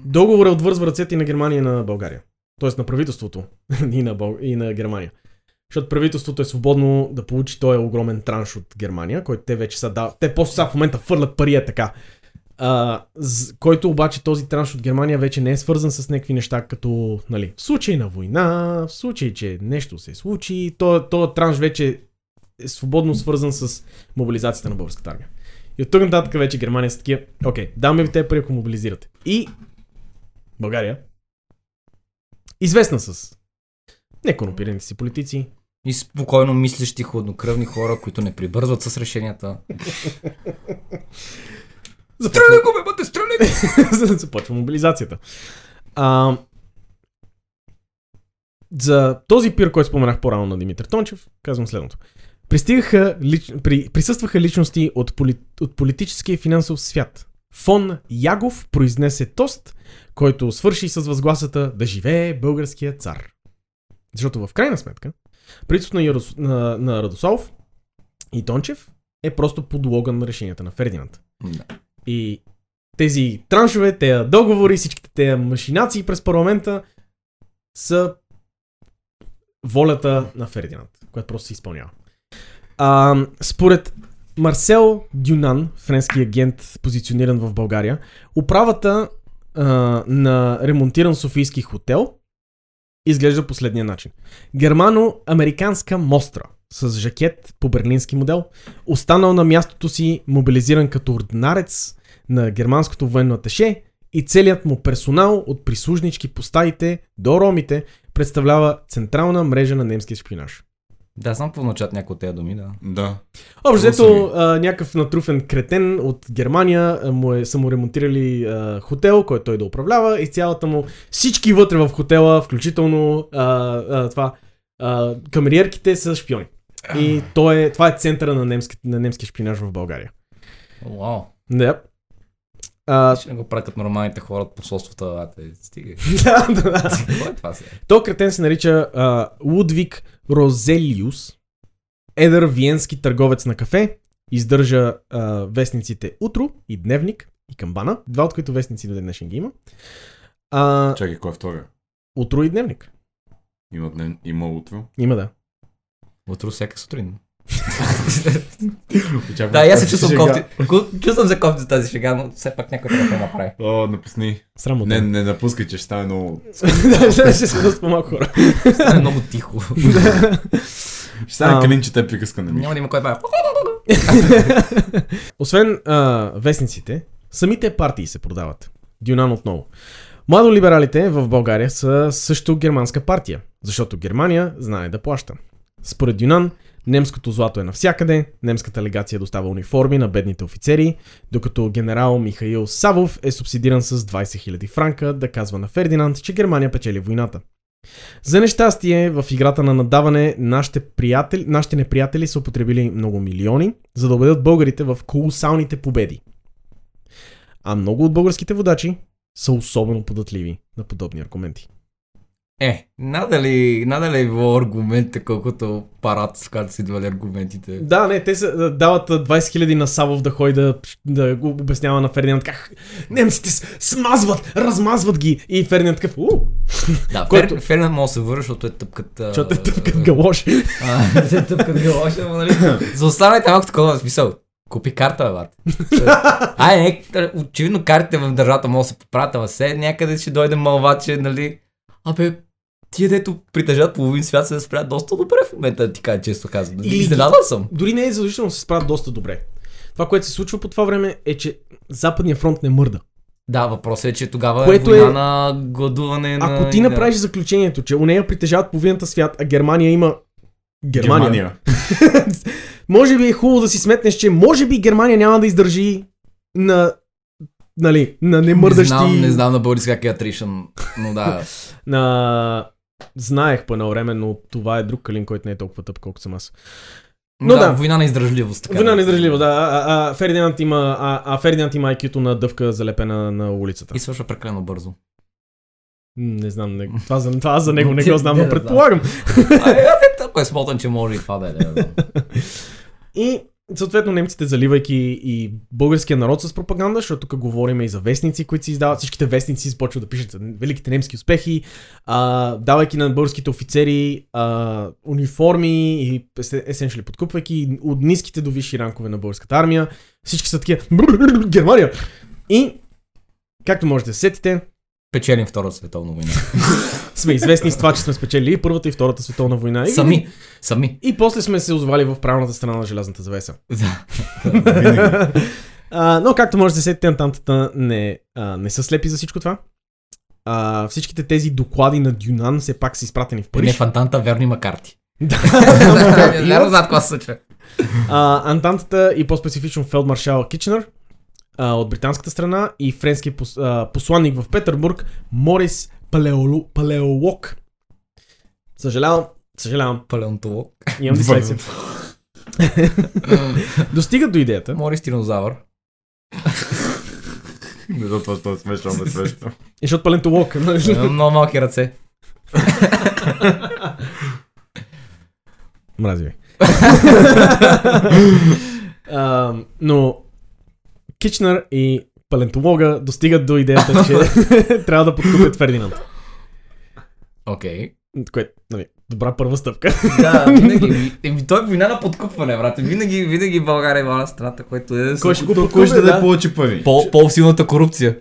договорът отвързва ръцете и на Германия и на България. Тоест на правителството и на, Бъл... и на Германия. Защото правителството е свободно да получи този огромен транш от Германия, който те вече са дал. Те после сега в момента фърлят пари е така. А, с, който обаче този транш от Германия вече не е свързан с някакви неща, като нали, в случай на война, в случай, че нещо се случи, то, то транш вече е свободно свързан с мобилизацията на българската армия. И от тук нататък вече Германия са такива, окей, даваме ви те пари, ако мобилизирате. И България, известна с некорумпираните си политици,
И спокойно мислещи, хладнокръвни хора, които не прибързват с решенията. Стреляй го, бе, бъде, стреляй го!
започва мобилизацията. А, за този пир, който споменах по-рано на Димитър Тончев, казвам следното. Пристигаха, лич, при, присъстваха личности от, поли, от политическия и финансов свят. Фон Ягов произнесе тост, който свърши с възгласата да живее българския цар. Защото в крайна сметка, правителството на, Ярос, на, на Радослав и Тончев е просто подлога на решенията на Фердинанд.
Да.
И тези траншове, тези договори, всичките тези машинации през парламента са волята на Фердинанд, която просто се изпълнява. А, според Марсел Дюнан, френски агент, позициониран в България, управата а, на ремонтиран софийски хотел изглежда последния начин. Германо-американска мостра с жакет по берлински модел, останал на мястото си мобилизиран като ординарец на германското военно аташе и целият му персонал от прислужнички по стаите до ромите представлява централна мрежа на немския шпинаж.
Да, знам какво означават някои от тези думи, да.
Да.
Общо а, някакъв натруфен кретен от Германия му е, са му ремонтирали а, хотел, който той да управлява и цялата му, всички вътре в хотела, включително а, а, това, а, камериерките са шпиони. И то е, това е центъра на немски, на немски шпинаж в България.
Вау.
Да. А,
Ще не го правят като нормалните хора от посолствата. А, те, стига.
да, да, да.
Какво е това сега?
То кретен се нарича а, Лудвиг Розелиус, едър виенски търговец на кафе, издържа а, вестниците Утро и Дневник и Камбана, два от които вестници до ден днешен ги има. А,
Чакай, кой е втория?
Утро и Дневник.
Има, днен, има утро.
Има да.
Утро всяка сутрин. Да, аз се чувствам кофти. Чувствам се кофти за тази шега, но все пак някой трябва да направи.
О, напусни.
Срамота.
Не, не напускай, че ще стане много...
да, ще се с по-малко хора.
Стане много тихо.
Ще стане калинчета приказкане.
Няма да има кой ба.
Освен а, вестниците, самите партии се продават. Дюнан отново. Младолибералите в България са също германска партия, защото Германия знае да плаща. Според Дюнан, немското злато е навсякъде, немската легация достава униформи на бедните офицери, докато генерал Михаил Савов е субсидиран с 20 000 франка да казва на Фердинанд, че Германия печели войната. За нещастие, в играта на надаване нашите, приятели, нашите неприятели са употребили много милиони, за да убедят българите в колосалните победи. А много от българските водачи са особено податливи на подобни аргументи.
Е, надали, надали е било аргументите, колкото парат, с който си идвали аргументите.
Да, не, те са, да, дават а, 20 000 на Савов да ходи да, да го обяснява на Фердинанд как немците смазват, размазват ги. И Фердинанд такъв, у,
Да,
Който-
Фер, Фернанд може да се върне, защото е тъпкат...
защото е тъпкат галоши.
А, те тъпкат галоша, ама нали? За останалите малко такова смисъл. Купи карта, бе, брат. Ай, не, очевидно картите в държавата могат да се поправят, ама все някъде ще дойде мълва, че, нали... Абе, тия дето притежат половин свят се спрят доста добре в момента, ти кажа често казвам.
Или-
Изненадан съм.
Дори не е задължително се справят доста добре. Това, което се случва по това време е, че Западния фронт не мърда.
Да, въпросът е, че тогава
Което
е
е-
на гладуване на...
Ако ти направиш заключението, че у нея притежават половината свят, а Германия има... Германия.
Германия.
може би е хубаво да си сметнеш, че може би Германия няма да издържи на... Нали, на немърдащи...
Не знам, не знам на български как е attrition, но да.
На... Знаех по едно време, но това е друг калин, който не е толкова тъп, колкото съм аз. Но
да,
да.
война на издържливост. Така
Война издръжливо,
каже.
да. А, а, Фердинанд има, а, а Фердинанд има IQ-то на дъвка залепена на улицата.
И свършва прекалено бързо.
Не знам, не, това, за, това за него не го знам, но предполагам.
Ай, е смотан, че може и това да е.
И съответно немците заливайки и българския народ с пропаганда, защото тук говорим и за вестници, които се издават. Всичките вестници започват да пишат за великите немски успехи, а, давайки на българските офицери а, униформи и есеншли подкупвайки от ниските до висши ранкове на българската армия. Всички са такива Германия! И, както можете да се сетите,
Печелим Втората световна война.
сме известни с това, че сме спечели и Първата и Втората световна война. И,
Сами. Сами.
И после сме се озвали в правилната страна на желязната завеса.
Да.
а, но както може да се сетите, антантата не, а, не са слепи за всичко това. А, всичките тези доклади на Дюнан все пак са изпратени в
Не,
Париж.
в Антанта верно има карти.
Да.
Вярно знаят какво се случва.
антантата и по-специфично фелдмаршал Кичнер а, от британската страна и френски пос, а, посланник в Петербург Морис Палеолу, Палеолог. Съжалявам, съжалявам,
Палеонтолог.
имам дислексия. Достигат до идеята,
Морис тирнозавър.
Не знам, това това е смешно, ме смешно.
и защото палеонтолог. нали?
Имам Много малки ръце.
Мрази ви. но Кичнер и палеонтолога достигат до идеята, че трябва да подкупят Фердинанд.
Окей.
Което, нали, добра първа стъпка.
Да, винаги. Еми, той е война на подкупване, брат. Винаги, винаги България има на страната, което е
Кой ще го
Кой
подкупи,
ще да
да?
получи пари?
по, по-силната корупция.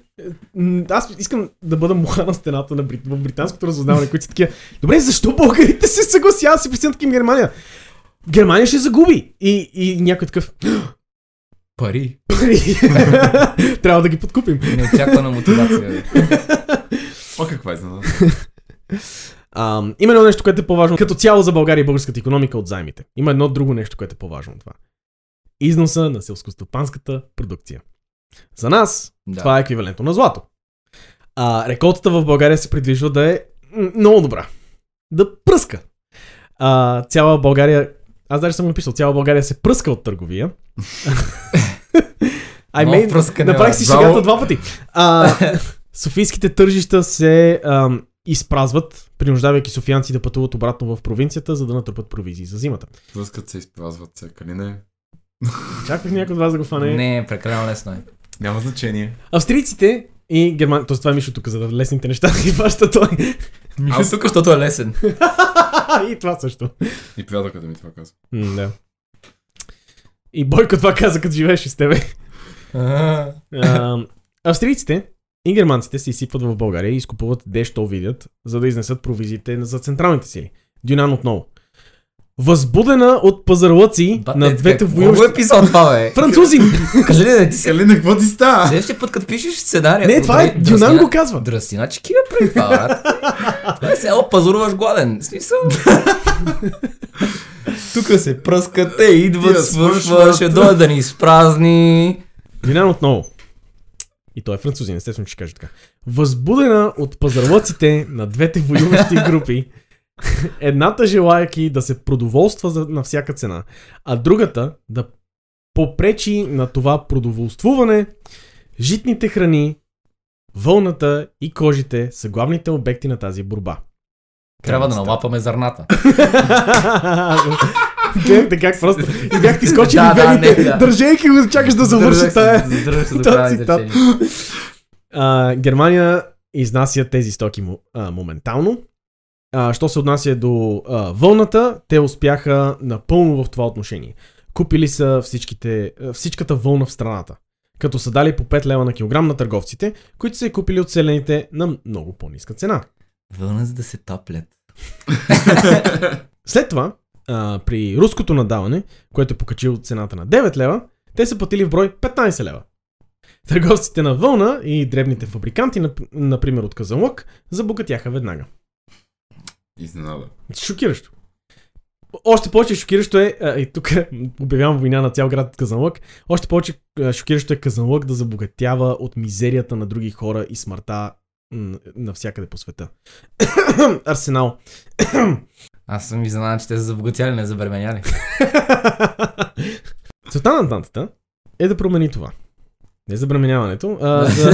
Аз искам да бъда муха на стената на брит... в британското разузнаване, които са такива. Добре, защо българите се съгласяват да се присъединят към Германия? Германия ще загуби. И, и някой такъв.
Пари.
Трябва да ги подкупим.
Неочаквана мотивация.
О, каква е изненада?
А, има едно нещо, което е по-важно като цяло за България и българската економика от займите. Има едно друго нещо, което е по-важно от това. Износа на селскостопанската продукция. За нас
Да.
това е еквивалентно на злато. А, реколтата в България се предвижда да е много добра. Да пръска. А, цяла България, аз даже съм написал, цяла България се пръска от търговия. I made,
пръскане,
направих си
Браво.
шегата два пъти. А, Софийските тържища се ам, изпразват, принуждавайки софиянци да пътуват обратно в провинцията, за да натрупат провизии за зимата.
Плъскат се, изпразват се, кали не?
Чаках някой от вас да го фане.
Не, прекалено лесно е.
Няма значение.
Австрийците и Герман... Тоест това е Мишо тук, за да лесните неща да ги фаща той.
Аз тук, защото е лесен.
и това също.
И приятелката ми това казва.
М, да. И Бойко това каза, като живееше с тебе. А, австрийците и германците се изсипват в България и изкупуват дещо видят, за да изнесат провизиите за централните сили. Дюнан отново. Възбудена от пазарлъци на двете
Много
воюващи...
е писал това, бе.
Французи!
Кажи ли, да ти се...
Калина, какво ти става?
Следващия път, като пишеш сценария...
Не, това е... Дюнан го казва.
Драстина, че кива преди това. Това е село пазаруваш гладен. Смисъл... Тук се пръскате, идват,
свършват.
е
ще дойде да ни изпразни.
Дюнан отново. И той е французин, естествено ще каже така. Възбудена от пазарлъците на двете воюващи групи, едната желаяки да се продоволства за, на всяка цена, а другата да попречи на това продоволствуване, житните храни, вълната и кожите са главните обекти на тази борба.
Трябва да налапаме зърната.
Гледахте как просто и бяхте изкочили
Да, да,
вените,
да.
държейки го, чакаш да завърши тая. Цитат. А, Германия изнася тези стоки му, а, моментално. А, що се отнася до а, вълната, те успяха напълно в това отношение. Купили са всичките, всичката вълна в страната. Като са дали по 5 лева на килограм на търговците, които са я купили от селените на много по-ниска цена.
Вълна за да се топлят.
След това, а, при руското надаване, което е покачило цената на 9 лева, те са платили в брой 15 лева. Търговците на вълна и дребните фабриканти, нап- например от Казанлък, забогатяха веднага.
Изненада.
Шокиращо. Още повече шокиращо е, а, и тук обявявам война на цял град Казанлък, още повече шокиращо е Казанлък да забогатява от мизерията на други хора и смъртта навсякъде по света. Арсенал.
Аз съм изненадан, че те са забогатяли, не забременяли.
Целта на Антантата е да промени това. Не забременяването, а, за,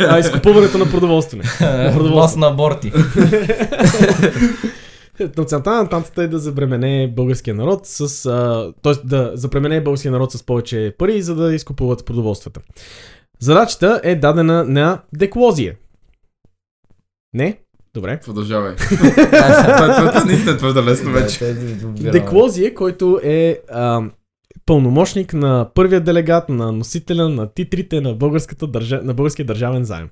а изкупуването на продоволствие.
Нос на аборти.
Но целта на Антантата е да забремене българския народ с... А, т.е. да забремене българския народ с повече пари, за да изкупуват продоволствата. Задачата е дадена на Деклозия. Не? Добре.
Продължавай. Това това- това наистина е твърде лесно вече.
Деклозия, който е а, пълномощник на първия делегат, на носителя на титрите на, българската държа... на българския държавен заем.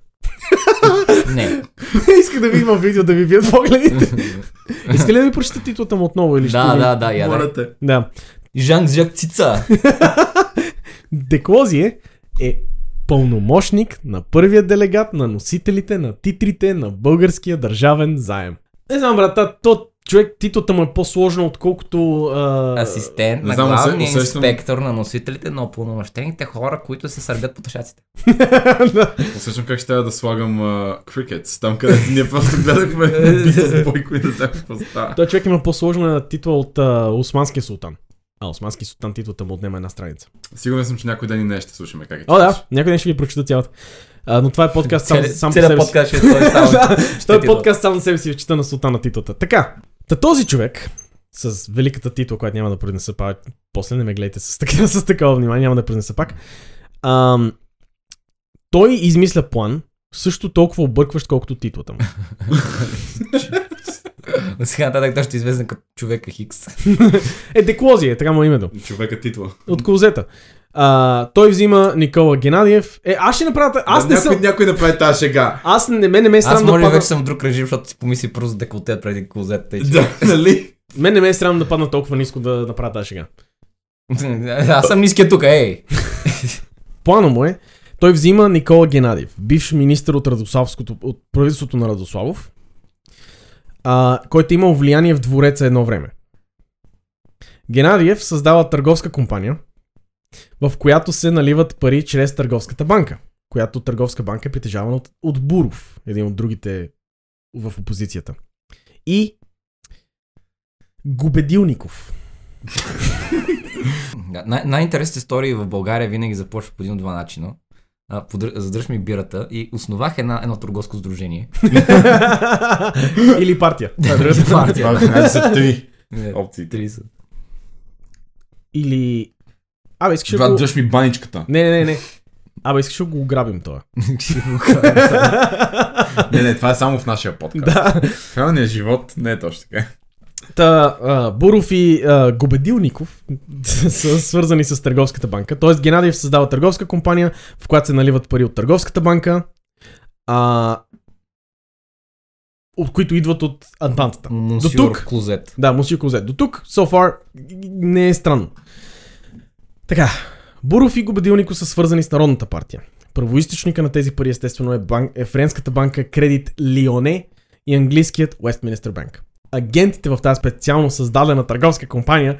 Не.
Исках да ви имам видео да ви бият погледите. Иска ли да ви прочета титлата му отново или ще
Да,
ви...
да, да, я да.
Да.
Жан Жак Цица.
Деклозие е пълномощник на първия делегат на носителите на титрите на българския държавен заем. Не знам, брата, то човек титлата му е по-сложна, отколкото... А...
Асистент на
знам,
главния
усещам-
инспектор на носителите на опълномощените хора, които се сърбят по тъшаците.
Да.
Усещам как ще трябва да слагам крикетс, там където ние просто гледахме с бойко и да вземем какво става.
Той човек има по-сложна титла от а, Османския султан. А, Османски султан титлата му отнема една страница.
Сигурен съм, че някой ден и не ще слушаме как е.
О, да, някой ден ще ви прочита цялата. А, но това е подкаст сам, сам по себе си.
подкаст ще е той.
Да, Той е
титла.
подкаст сам на себе си чета на султана титлата. Така, та този човек с великата титла, която няма да произнеса пак, после не ме гледайте с, така, с такова внимание, няма да произнеса пак. Ам, той измисля план, също толкова объркващ, колкото титлата му.
От сега нататък той ще е известен като човека Хикс.
Е, Деклозия, е така му е името.
Човека титла.
От Колзета. А, той взима Никола Геннадиев. Е, аз ще направя... Аз не
някой,
съм...
някой направи тази шега.
Аз не, ме не ме е срам
Аз
да падна...
вече съм в друг режим, защото си помисли просто деколтет преди клозета. и че-
Да, нали?
Мен не ме е срам да падна толкова ниско да направя тази шега.
Аз съм ниския тук, ей!
Плана му е, той взима Никола Геннадиев, бивш министър от, Радославското, от правителството на Радославов, а, който е имал влияние в двореца едно време. Геннадиев създава търговска компания, в която се наливат пари чрез търговската банка, която търговска банка е притежавана от, от Буров, един от другите в опозицията. И Губедилников.
Най- най-интересните истории в България винаги започват по един от два начина. А, подр... Задръж ми бирата и основах една, едно търговско сдружение.
Или партия.
партия.
Айде са три опции.
Три са.
Или... Абе, искаш да
Брат,
го...
ми баничката.
Не, не, не, не. Абе, искаш да го ограбим това.
Не, не, това е само в нашия подкаст.
да.
В реалния живот не е точно така.
Та, а, Буров и а, Гобедилников са свързани с търговската банка. Тоест Геннадиев създава търговска компания, в която се наливат пари от търговската банка, а, от които идват от Антантата. Тук?
Клозет.
Да, Мусио Козет. До тук, so far, не е странно. Така, Буров и Гобедилнико са свързани с Народната партия. Първоисточника на тези пари естествено е, банк, е френската банка Кредит Лионе и английският Westminster Bank. Агентите в тази специално създадена търговска компания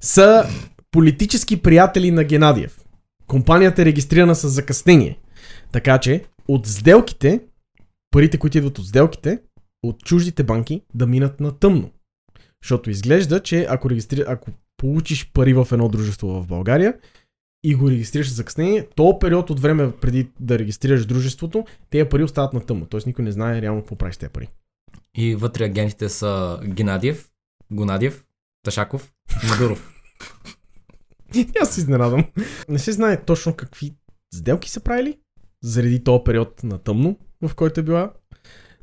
са политически приятели на Геннадиев. Компанията е регистрирана с закъснение. Така че от сделките, парите, които идват от сделките, от чуждите банки да минат на тъмно. Защото изглежда, че ако, регистри... ако получиш пари в едно дружество в България и го регистрираш за закъснение, то период от време преди да регистрираш дружеството, тези пари остават на тъмно. Тоест никой не знае реално какво правиш тези пари.
И вътре агентите са Геннадиев, Гонадиев, Ташаков, Мадуров.
Аз се изненадам. Не се знае точно какви сделки са правили заради този период на тъмно, в който е била.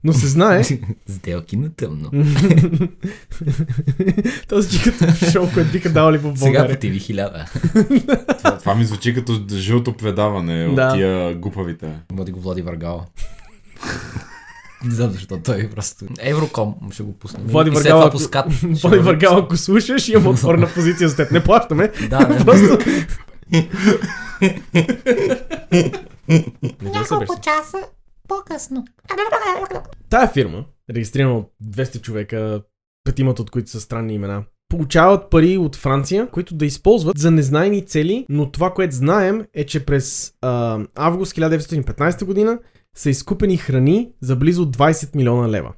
Но се знае.
Сделки на тъмно.
Това звучи като шоу, което биха давали в
Сега
България.
по TV 1000.
Това, това ми звучи като жълто предаване
Да.
от тия глупавите.
Води го Влади Варгала. Не знам защо той просто... Евроком ще го пусне.
Влади
това
ако-
по скат. ще
Води
го-
Варгал, ако слушаш, имам отворена позиция за теб. Не плащаме.
Да, не.
Просто...
Няколко часа по-късно.
Тая фирма, регистрирана от 200 човека, петимата от които са странни имена, получават пари от Франция, които да използват за незнайни цели, но това, което знаем е, че през а, август 1915 година са изкупени храни за близо 20 милиона лева.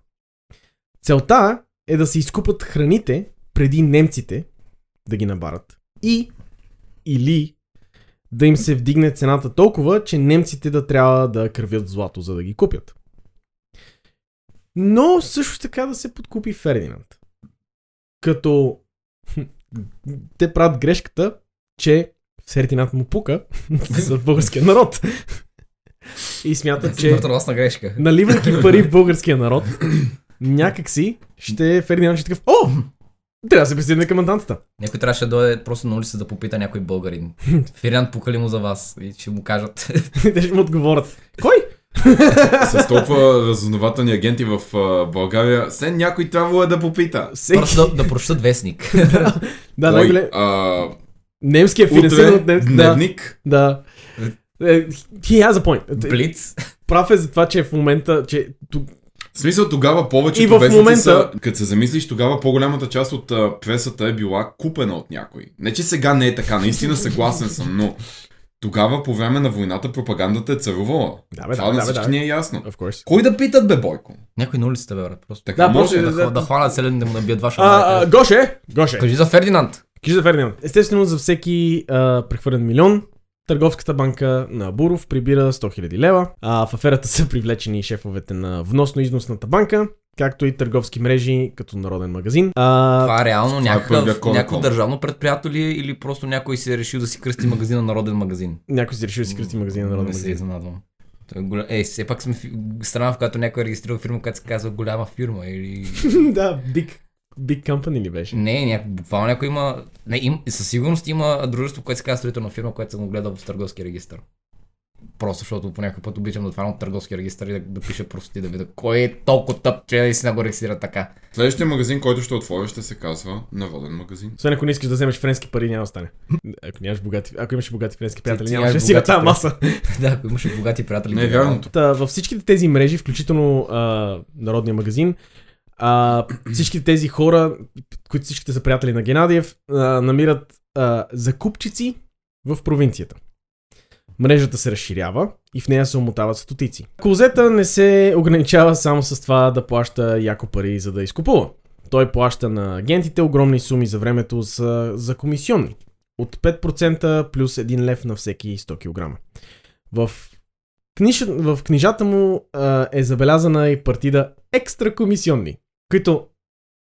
Целта е да се изкупат храните преди немците да ги набарат. И или да им се вдигне цената толкова, че немците да трябва да кървят злато, за да ги купят. Но също така да се подкупи Фердинанд. Като те правят грешката, че Фердинанд му пука за българския народ. И смятат, че
Смъртоносна грешка.
наливайки пари в българския народ, някакси ще Фердинанд ще е такъв, о, трябва да се присъедине към антантата.
Някой трябваше да дойде просто на улица да попита някой българин. Фериан пука ли му за вас? И ще му кажат.
Те ще му отговорят. Кой?
С толкова разузнавателни агенти в а, България, все някой трябвало е да попита.
Всеки...
Просто да, да прочитат вестник.
Да,
Кой?
най-голем...
А,
Немския финансиран от немски. Да,
дневник.
да. Е, He has a point.
Блиц.
Прав е за това, че в момента, че ту-
В смисъл тогава повечето
И в момента-
са, като се замислиш, тогава по-голямата част от а, пресата е била купена от някой. Не, че сега не е така, наистина съгласен съм, но тогава по време на войната пропагандата е царувала.
Да, бе,
Това
да,
на всички
да.
ни е ясно.
Of course.
Кой да питат, бе, Бойко?
Някой на улицата, бе, брат. Просто.
Така
Да,
може.
Да,
да,
да, да хванат селен да му набият два
А, а. Гоше! Гоше!
Кажи за Фердинанд.
Кажи за Фердинанд. Естествено, за всеки а, прехвърлен милион, търговската банка на Буров прибира 100 000 лева. А, в аферата са привлечени и шефовете на вносно-износната банка, както и търговски мрежи, като Народен магазин. А,
Това е реално
е
някакъв, някакво държавно предприятие ли е, или просто някой си е решил да си кръсти магазина Народен магазин?
някой си решил да си кръсти магазина на Народен
Не се
магазин.
изненадвам. Е. Ей, все пак сме фи... страна, в която някой е регистрирал фирма, която се казва голяма фирма или...
да, big, big company ли беше?
Не, няко... буквално някой има... Не, им... със сигурност има дружество, което се казва строителна фирма, което съм го гледал в търговски регистр. Просто защото по някой път обичам да отварям търговски регистр и да, да пиша просто и да видя кой е толкова тъп, че да си го регистрира така.
Следващия магазин, който ще отворя, ще се казва Народен магазин.
Освен ако не искаш да вземеш френски пари, няма да стане. Ако, нямаш богати, ако имаш богати френски приятели,
ти
нямаш да
нямаш
си на
богати
тази маса.
да, ако имаше богати приятели.
Не е
тогава-
вярно.
Та, във всичките тези мрежи, включително а, Народния магазин, а, всичките тези хора, които всичките са приятели на Геннадиев, а, намират а, закупчици в провинцията. Мрежата се разширява и в нея се омотават стотици. Козета не се ограничава само с това да плаща яко пари за да изкупува. Той плаща на агентите огромни суми за времето за, за комисионни. От 5% плюс 1 лев на всеки 100 кг. В Книж... В книжата му а, е забелязана и партида екстра комисионни, които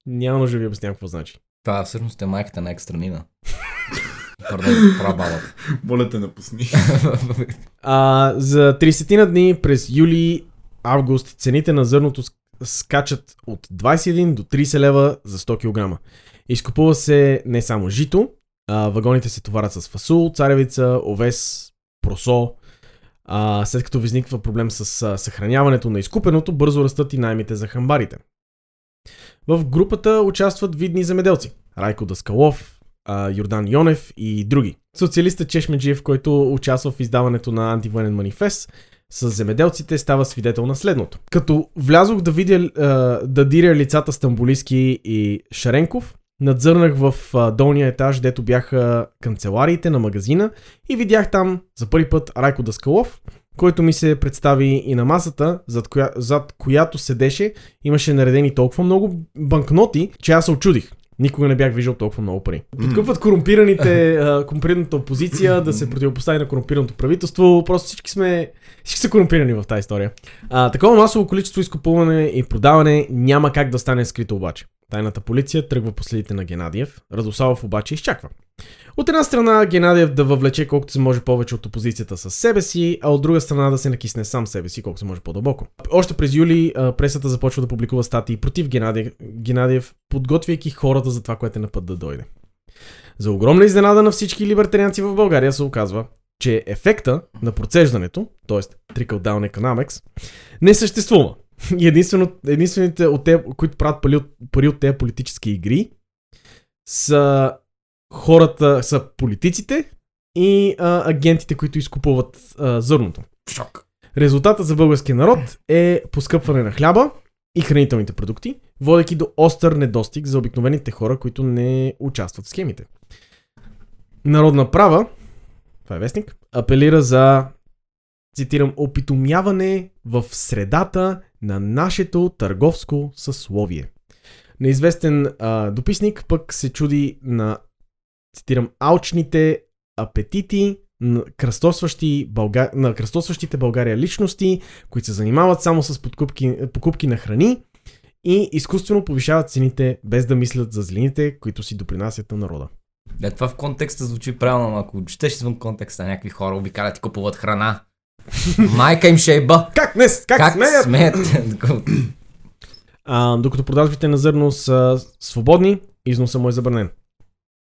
няма нужда да ви обяснявам какво значи.
Това всъщност е майката на екстранина. Прабабата.
Моля те, напусни.
А, за 30 на дни през юли, август цените на зърното ск- скачат от 21 до 30 лева за 100 кг. Изкупува се не само жито, а, вагоните се товарят с фасул, царевица, овес, просо. А, след като възниква проблем с а, съхраняването на изкупеното, бързо растат и наймите за хамбарите. В групата участват видни земеделци. Райко Даскалов, Йордан Йонев и други. Социалиста Чешмеджиев, който участва в издаването на антивоенен манифест, с земеделците става свидетел на следното. Като влязох да видя, да диря лицата Стамбулиски и Шаренков, надзърнах в долния етаж, дето бяха канцелариите на магазина и видях там за първи път Райко Даскалов, който ми се представи и на масата, зад, коя, зад която седеше, имаше наредени толкова много банкноти, че аз се очудих. Никога не бях виждал толкова много пари. Подкупват корумпираните, корумпираната опозиция да се противопостави на корумпираното правителство. Просто всички сме, всички са корумпирани в тази история. А, такова масово количество изкупуване и продаване няма как да стане скрито обаче. Тайната полиция тръгва по следите на Генадиев, Радославов обаче изчаква. От една страна Генадиев да въвлече колкото се може повече от опозицията със себе си, а от друга страна да се накисне сам себе си колкото се може по-дълбоко. Още през юли пресата започва да публикува статии против Генадиев, Генадиев, подготвяйки хората за това, което е на път да дойде. За огромна изненада на всички либертарианци в България се оказва, че ефекта на процеждането, т.е. trickle-down economics, не съществува. Единствено, единствените от те, които правят пари от, пари от тези политически игри, са хората, са политиците и а, агентите, които изкупуват а, зърното.
Шок.
Резултатът за българския народ е поскъпване на хляба и хранителните продукти, водейки до остър недостиг за обикновените хора, които не участват в схемите. Народна права, това е вестник, апелира за, цитирам, опитомяване в средата на нашето търговско съсловие. Неизвестен а, дописник пък се чуди на, цитирам, алчните апетити на, кръстосващи Бълга... на кръстосващите България личности, които се занимават само с покупки, покупки на храни и изкуствено повишават цените, без да мислят за злините, които си допринасят на народа.
Да, това в контекста звучи правилно, но ако четеш извън контекста, някакви хора обикалят и купуват храна. Майка им ще е.
Как не? Как,
Как
смеят?
смеят?
А, докато продажбите на зърно са свободни, износа му е забранен.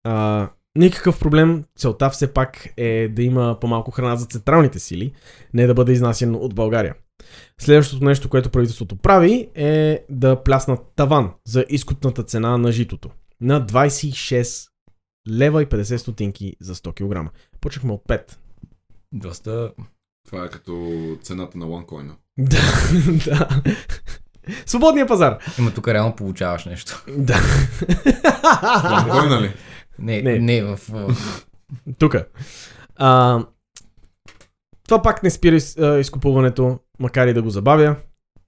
А, никакъв проблем, целта все пак е да има по-малко храна за централните сили, не да бъде изнасян от България. Следващото нещо, което правителството прави е да пляснат таван за изкупната цена на житото на 26 лева и 50 стотинки за 100 кг. Почнахме от 5.
Доста...
Това е като цената на OneCoin.
Да, да. Свободния пазар.
Има тук реално получаваш нещо.
Да.
OneCoin ли?
Не,
Не.
не, не в...
Тук. А, това пак не спира из- изкупуването, макар и да го забавя.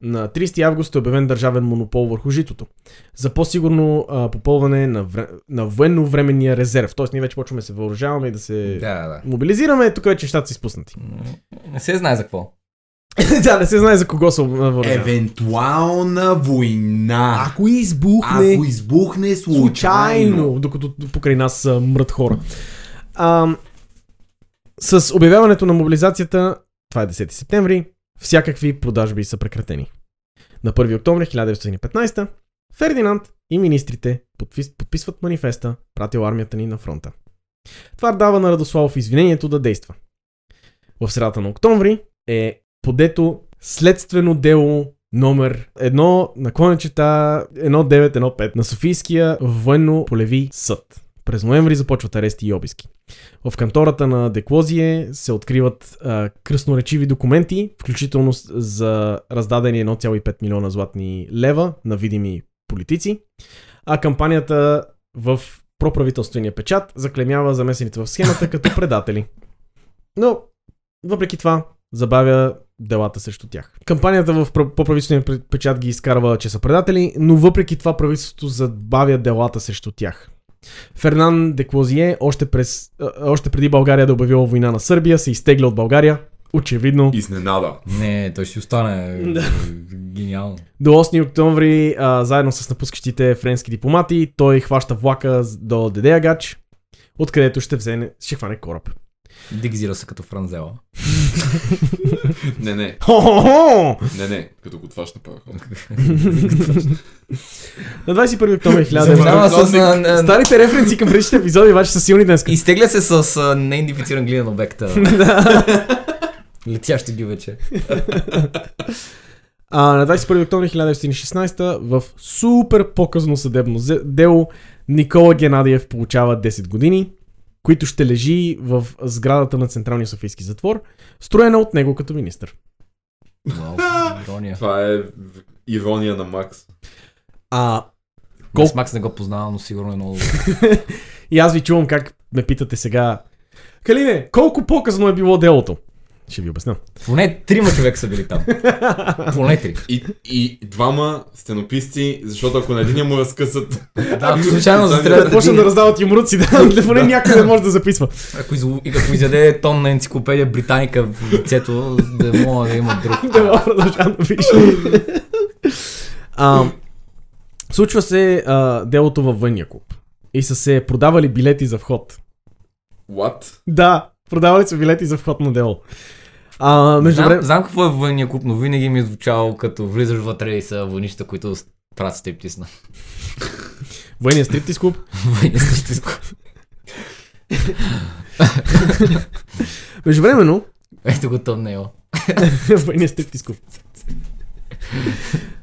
На 30 август е обявен държавен монопол върху житото. За по-сигурно а, попълване на, вре... на военно-временния резерв. Тоест ние вече почваме да се въоръжаваме и да се
Да, да.
мобилизираме. Тук вече нещата са изпуснати.
Не се знае за какво.
да, не се знае за кого се въоръжаваме.
Евентуална война.
Ако избухне...
Ако избухне случайно.
случайно, докато покрай нас са мрът хора. А, с обявяването на мобилизацията, това е 10 септември, всякакви продажби са прекратени. На 1 октомври 1915 Фердинанд и министрите подпис, подписват манифеста, пратил армията ни на фронта. Това дава на Радославов извинението да действа. В средата на октомври е подето следствено дело номер 1 наклонечета 1915 на Софийския военно-полеви съд. През ноември започват арести и обиски. В кантората на Деклозие се откриват а, кръсноречиви документи, включително за раздадени 1,5 милиона златни лева на видими политици, а кампанията в проправителствения печат заклемява замесените в схемата като предатели. Но, въпреки това, забавя делата срещу тях. Кампанията в пр- по-правителствения пр- печат ги изкарва, че са предатели, но въпреки това правителството забавя делата срещу тях. Фернан де Клозие, още, през, още преди България да обявила война на Сърбия, се изтегля от България. Очевидно.
Изненада.
Не, той ще остане. Гениално.
До 8 октомври, а, заедно с напускащите френски дипломати, той хваща влака до Дедеагач, откъдето ще, взене, ще хване кораб.
Дигзира се като Франзела.
Не, не, не, не, като го това ще правя.
На 21 октомври
Забавлява
1900...
с... а, а,
Старите референции към предишните епизоди обаче са силни днес.
Изтегля се с неидентифициран глинен обект. Летящи ги вече.
А, на 21 октомври 1916 в супер показно съдебно дело Никола Геннадиев получава 10 години, които ще лежи в сградата на Централния Софийски затвор, строена от него като.
Вау, ирония.
Това е ирония на Макс.
А,
Колко? Макс не го познавам, но сигурно е много...
и аз ви чувам как ме питате сега. Калине, колко показно е било делото? Ще ви обясня.
Поне трима човека са били там. Поне три.
И, и двама стенописци, защото ако на един му разкъсат...
Да, случайно
Да,
застрелят
Почна
един.
да раздават юмруци, да, поне някъде може да записва.
Ако, изло... и ако изяде тон на енциклопедия Британика в лицето, да мога да има друг.
Да мога продължавам да пише. Случва се а, делото във военния клуб. И са се продавали билети за вход.
What?
Да, продавали са билети за вход на дело. А, между
Знам,
време...
знам какво е военния клуб, но винаги ми е звучало като влизаш вътре и са войнища, които правят стриптиз на
Военния стриптиз клуб.
военния стриптиз клуб.
Междувременно,
Ето го тъмнело.
военния стриптиз клуб.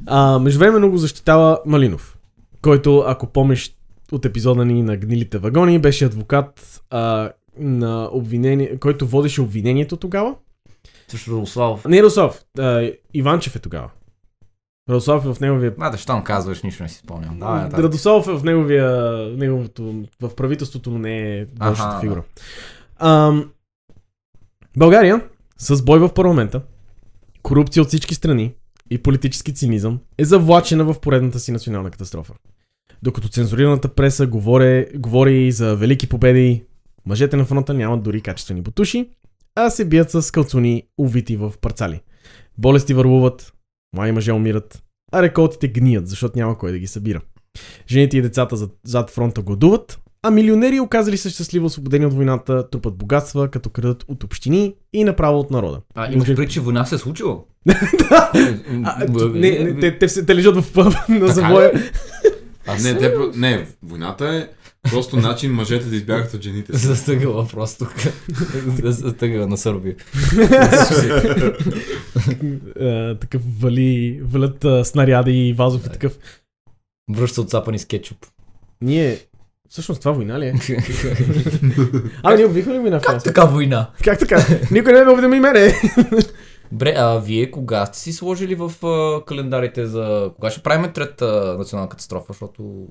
А, междувременно го защитава Малинов, който, ако помниш от епизода ни на гнилите вагони, беше адвокат а, на обвинение, който водеше обвинението тогава.
Също Радославов.
Не Радослав, а, Иванчев е тогава. Радослав е в неговия...
А, да, щом казваш, нищо не си спомням. Да, да.
Радослав е в неговия... Неговото, в правителството, но не е
Аха,
фигура. Ам, България, с бой в парламента, корупция от всички страни и политически цинизъм, е завлачена в поредната си национална катастрофа. Докато цензурираната преса говори, говори за велики победи, мъжете на фронта нямат дори качествени бутуши, а се бият с калцуни, увити в парцали. Болести върлуват, млади мъже умират, а реколтите гният, защото няма кой да ги събира. Жените и децата зад, зад фронта гладуват, а милионери, оказали се щастливо освободени от войната, трупат богатства, като крадат от общини и направо от народа.
А, имаш предвид, че война се е случила?
Не, те, те, се- те лежат в на завоя.
Не, войната е просто начин мъжете да избягат от жените си.
Застъгала просто. Застъгала на Сърбия.
А, такъв вали, валят а, снаряди и вазов и такъв.
Връща от цапани с кетчуп.
Ние, всъщност това война ли е? А, ние убихме ли война в Франция?
Така война.
Как така? Никой не ме уведоми мене.
Бре, а вие кога сте си сложили в а, календарите за... Кога ще правим трета национална катастрофа, защото...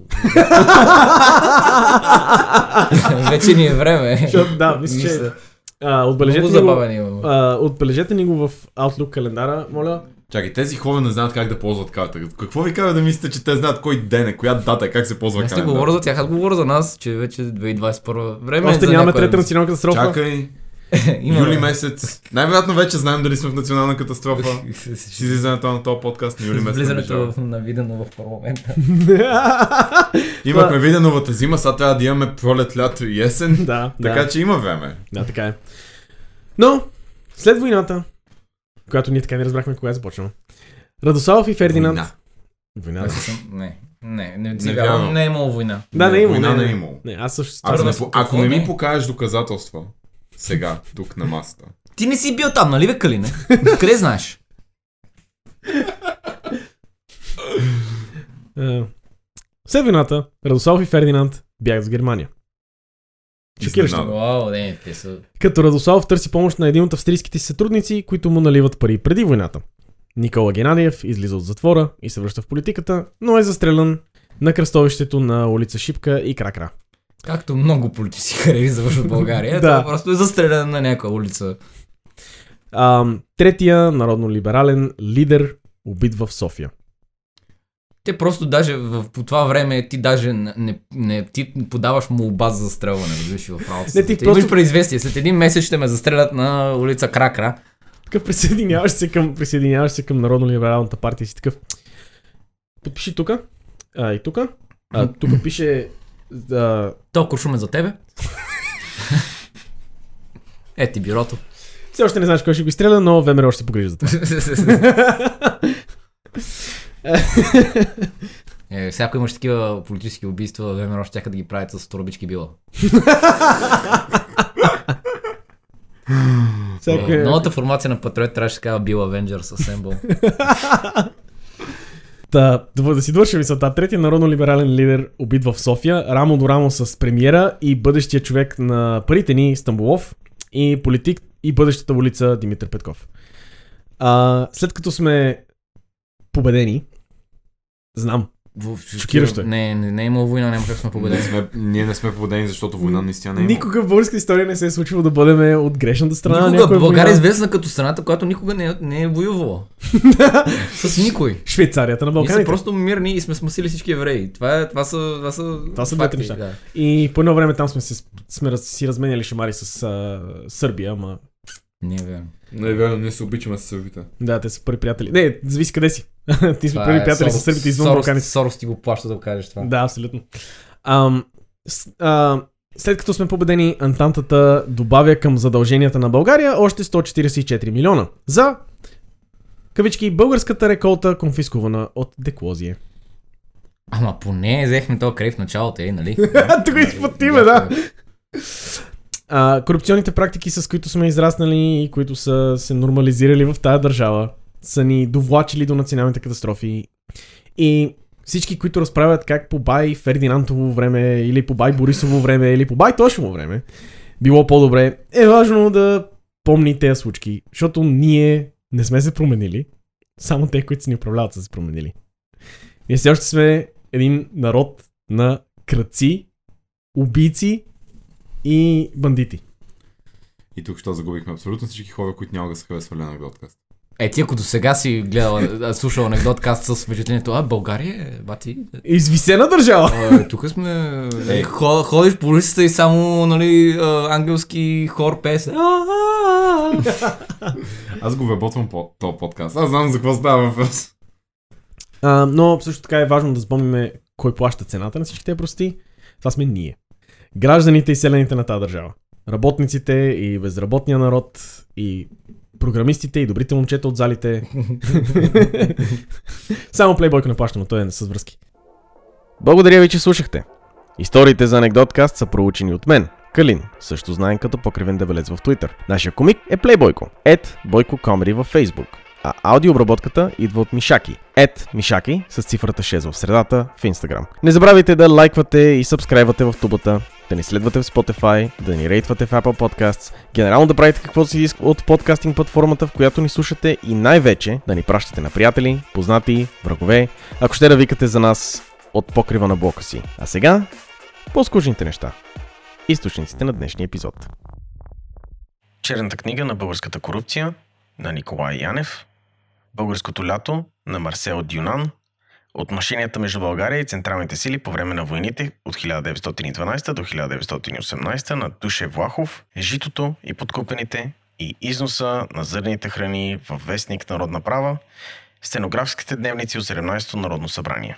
Вече ни е време.
Защото, да, мисля, че... А, отбележете,
Много
ни го, а, отбележете ни го в Outlook календара, моля.
Чакай, тези хора не знаят как да ползват карта. Какво ви кара да мислите, че те знаят кой ден е, коя дата е, как се ползва
Аз не говоря за тях, аз говоря за нас, че вече 2021 време е
Още
за
нямаме трета национална катастрофа.
Чакай. юли месец. Най-вероятно вече знаем дали сме в национална катастрофа. С излизането на този подкаст на юли месец.
Влизането
наближава.
в навидено в парламента.
Имахме виденовата зима, сега трябва да имаме пролет, лято и есен.
да,
Така
да.
че има време.
Да, така е. Но, след войната, която ние така не разбрахме кога е започнала, Радославов и Фердинанд...
Война.
Война.
Не, не, не,
Не
не, не е имало война.
Да, не е имало.
Война
не,
не е имало.
Не, аз също...
Ако, не, ако не
не?
ми покажеш доказателства, сега, тук на масата.
Ти не си бил там, нали бе, Калине? Къде знаеш?
Е, След войната, Радославов и Фердинанд бягат в Германия. Шокиращо. Като Радославов търси помощ на един от австрийските си сътрудници, които му наливат пари преди войната. Никола Геннадиев излиза от затвора и се връща в политиката, но е застрелян на кръстовището на улица Шипка и Кракра.
Както много политици завършват в България,
Да.
просто е застрелян на някоя улица.
А, третия народно-либерален лидер убит в София.
Те просто даже в, по това време ти даже не, не, ти подаваш молба за застрелване, ли, в работата.
Не, ти
ти
просто-
имаш преизвестие. След един месец ще ме застрелят на улица Кракра.
Такъв присъединяваш се към, присъединяваш се към Народно-либералната партия си такъв. Подпиши тук. А, и тук. А, тук пише. А,
То куршум е за тебе. Е ти бюрото.
все още не знаеш кой ще го изстреля, но ВМРО ще се погрижи за това.
Е, всяко имаш такива политически убийства, ВМРО ще да ги правят с турбички била.
Всяко
Е,
е-
Новата формация на Патриот трябваше да казва Bill Avengers Assemble.
Та, да, си довършим мисълта. Третия народно-либерален лидер убит в София, рамо до рамо с премиера и бъдещия човек на парите ни Стамбулов и политик и бъдещата улица Димитър Петков. А, след като сме победени, знам,
В-
Шокиращо е.
Не, не, не е имало война, няма как сме
Не
победили.
сме, ние не сме победени, защото война наистина не е. имало.
Никога в българска история не се е случвало да бъдем от грешната страна на
Никога
някоя
България е известна като страната, която никога не, е- не е воювала. С никой.
Швейцарията на
Ние сме
Балканите.
просто мирни и сме смасили всички евреи. Това, е, това са, това са,
Това са
факти,
неща.
Да.
И по едно време там сме, се, сме раз, си разменяли шамари с а, Сърбия, ама
Не е верно.
Не е верно, ние се обичаме с сърбите.
да, те са първи приятели. Не, зависи къде си. Ти сме първи
е
приятели с сърбите извън Балканите.
Сорос ти го плаща да го кажеш това.
Да, абсолютно. Ам, с, а, след като сме победени, Антантата добавя към задълженията на България още 144 милиона за кавички българската реколта, конфискувана от Деклозие.
Ама поне взехме този край в началото, е, нали?
Тук изплатиме, да. А, корупционните практики, с които сме израснали и които са се нормализирали в тая държава, са ни довлачили до националните катастрофи. И всички, които разправят как по бай Фердинантово време, или по бай Борисово време, или по бай Тошово време, било по-добре, е важно да помни тези случки, защото ние не сме се променили, само те, които са ни управляват, са се променили. Ние все още сме един народ на кръци, убийци и бандити.
И тук ще загубихме абсолютно всички хора, които няма да се харесвали на подкаст.
Е, ти ако до сега си гледал, слушал анекдоткаст с впечатлението, а, България е, бати,
Извисена държава!
а, тук сме, е, хо, ходиш по улицата и само, нали, ангелски хор песен.
Аз го работвам по този подкаст. Аз знам за какво става въпрос.
А, но също така е важно да запомним кой плаща цената на всички тези прости. Това сме ние. Гражданите и селените на тази държава. Работниците и безработния народ и програмистите и добрите момчета от залите. Само плейбойко не плаща, но той е не с връзки. Благодаря ви, че слушахте. Историите за анекдоткаст са проучени от мен, Калин, също знаем като покривен дебелец в Twitter. Нашия комик е Плейбойко, ед Бойко Комери във Facebook. А аудиообработката идва от Мишаки. Ед Мишаки с цифрата 6 в средата в Instagram. Не забравяйте да лайквате и сабскрайбвате в тубата, да ни следвате в Spotify, да ни рейтвате в Apple Podcasts, генерално да правите каквото си иска от подкастинг платформата, в която ни слушате и най-вече да ни пращате на приятели, познати, врагове, ако ще да викате за нас от покрива на блока си. А сега, по-скучните неща. Източниците на днешния епизод.
Черната книга на българската корупция на Николай Янев, Българското лято на Марсел Дюнан, Отношенията между България и централните сили по време на войните от 1912 до 1918 на Душе Влахов, Житото и подкупените и износа на зърнените храни в вестник Народна права, стенографските дневници от 17-то Народно събрание.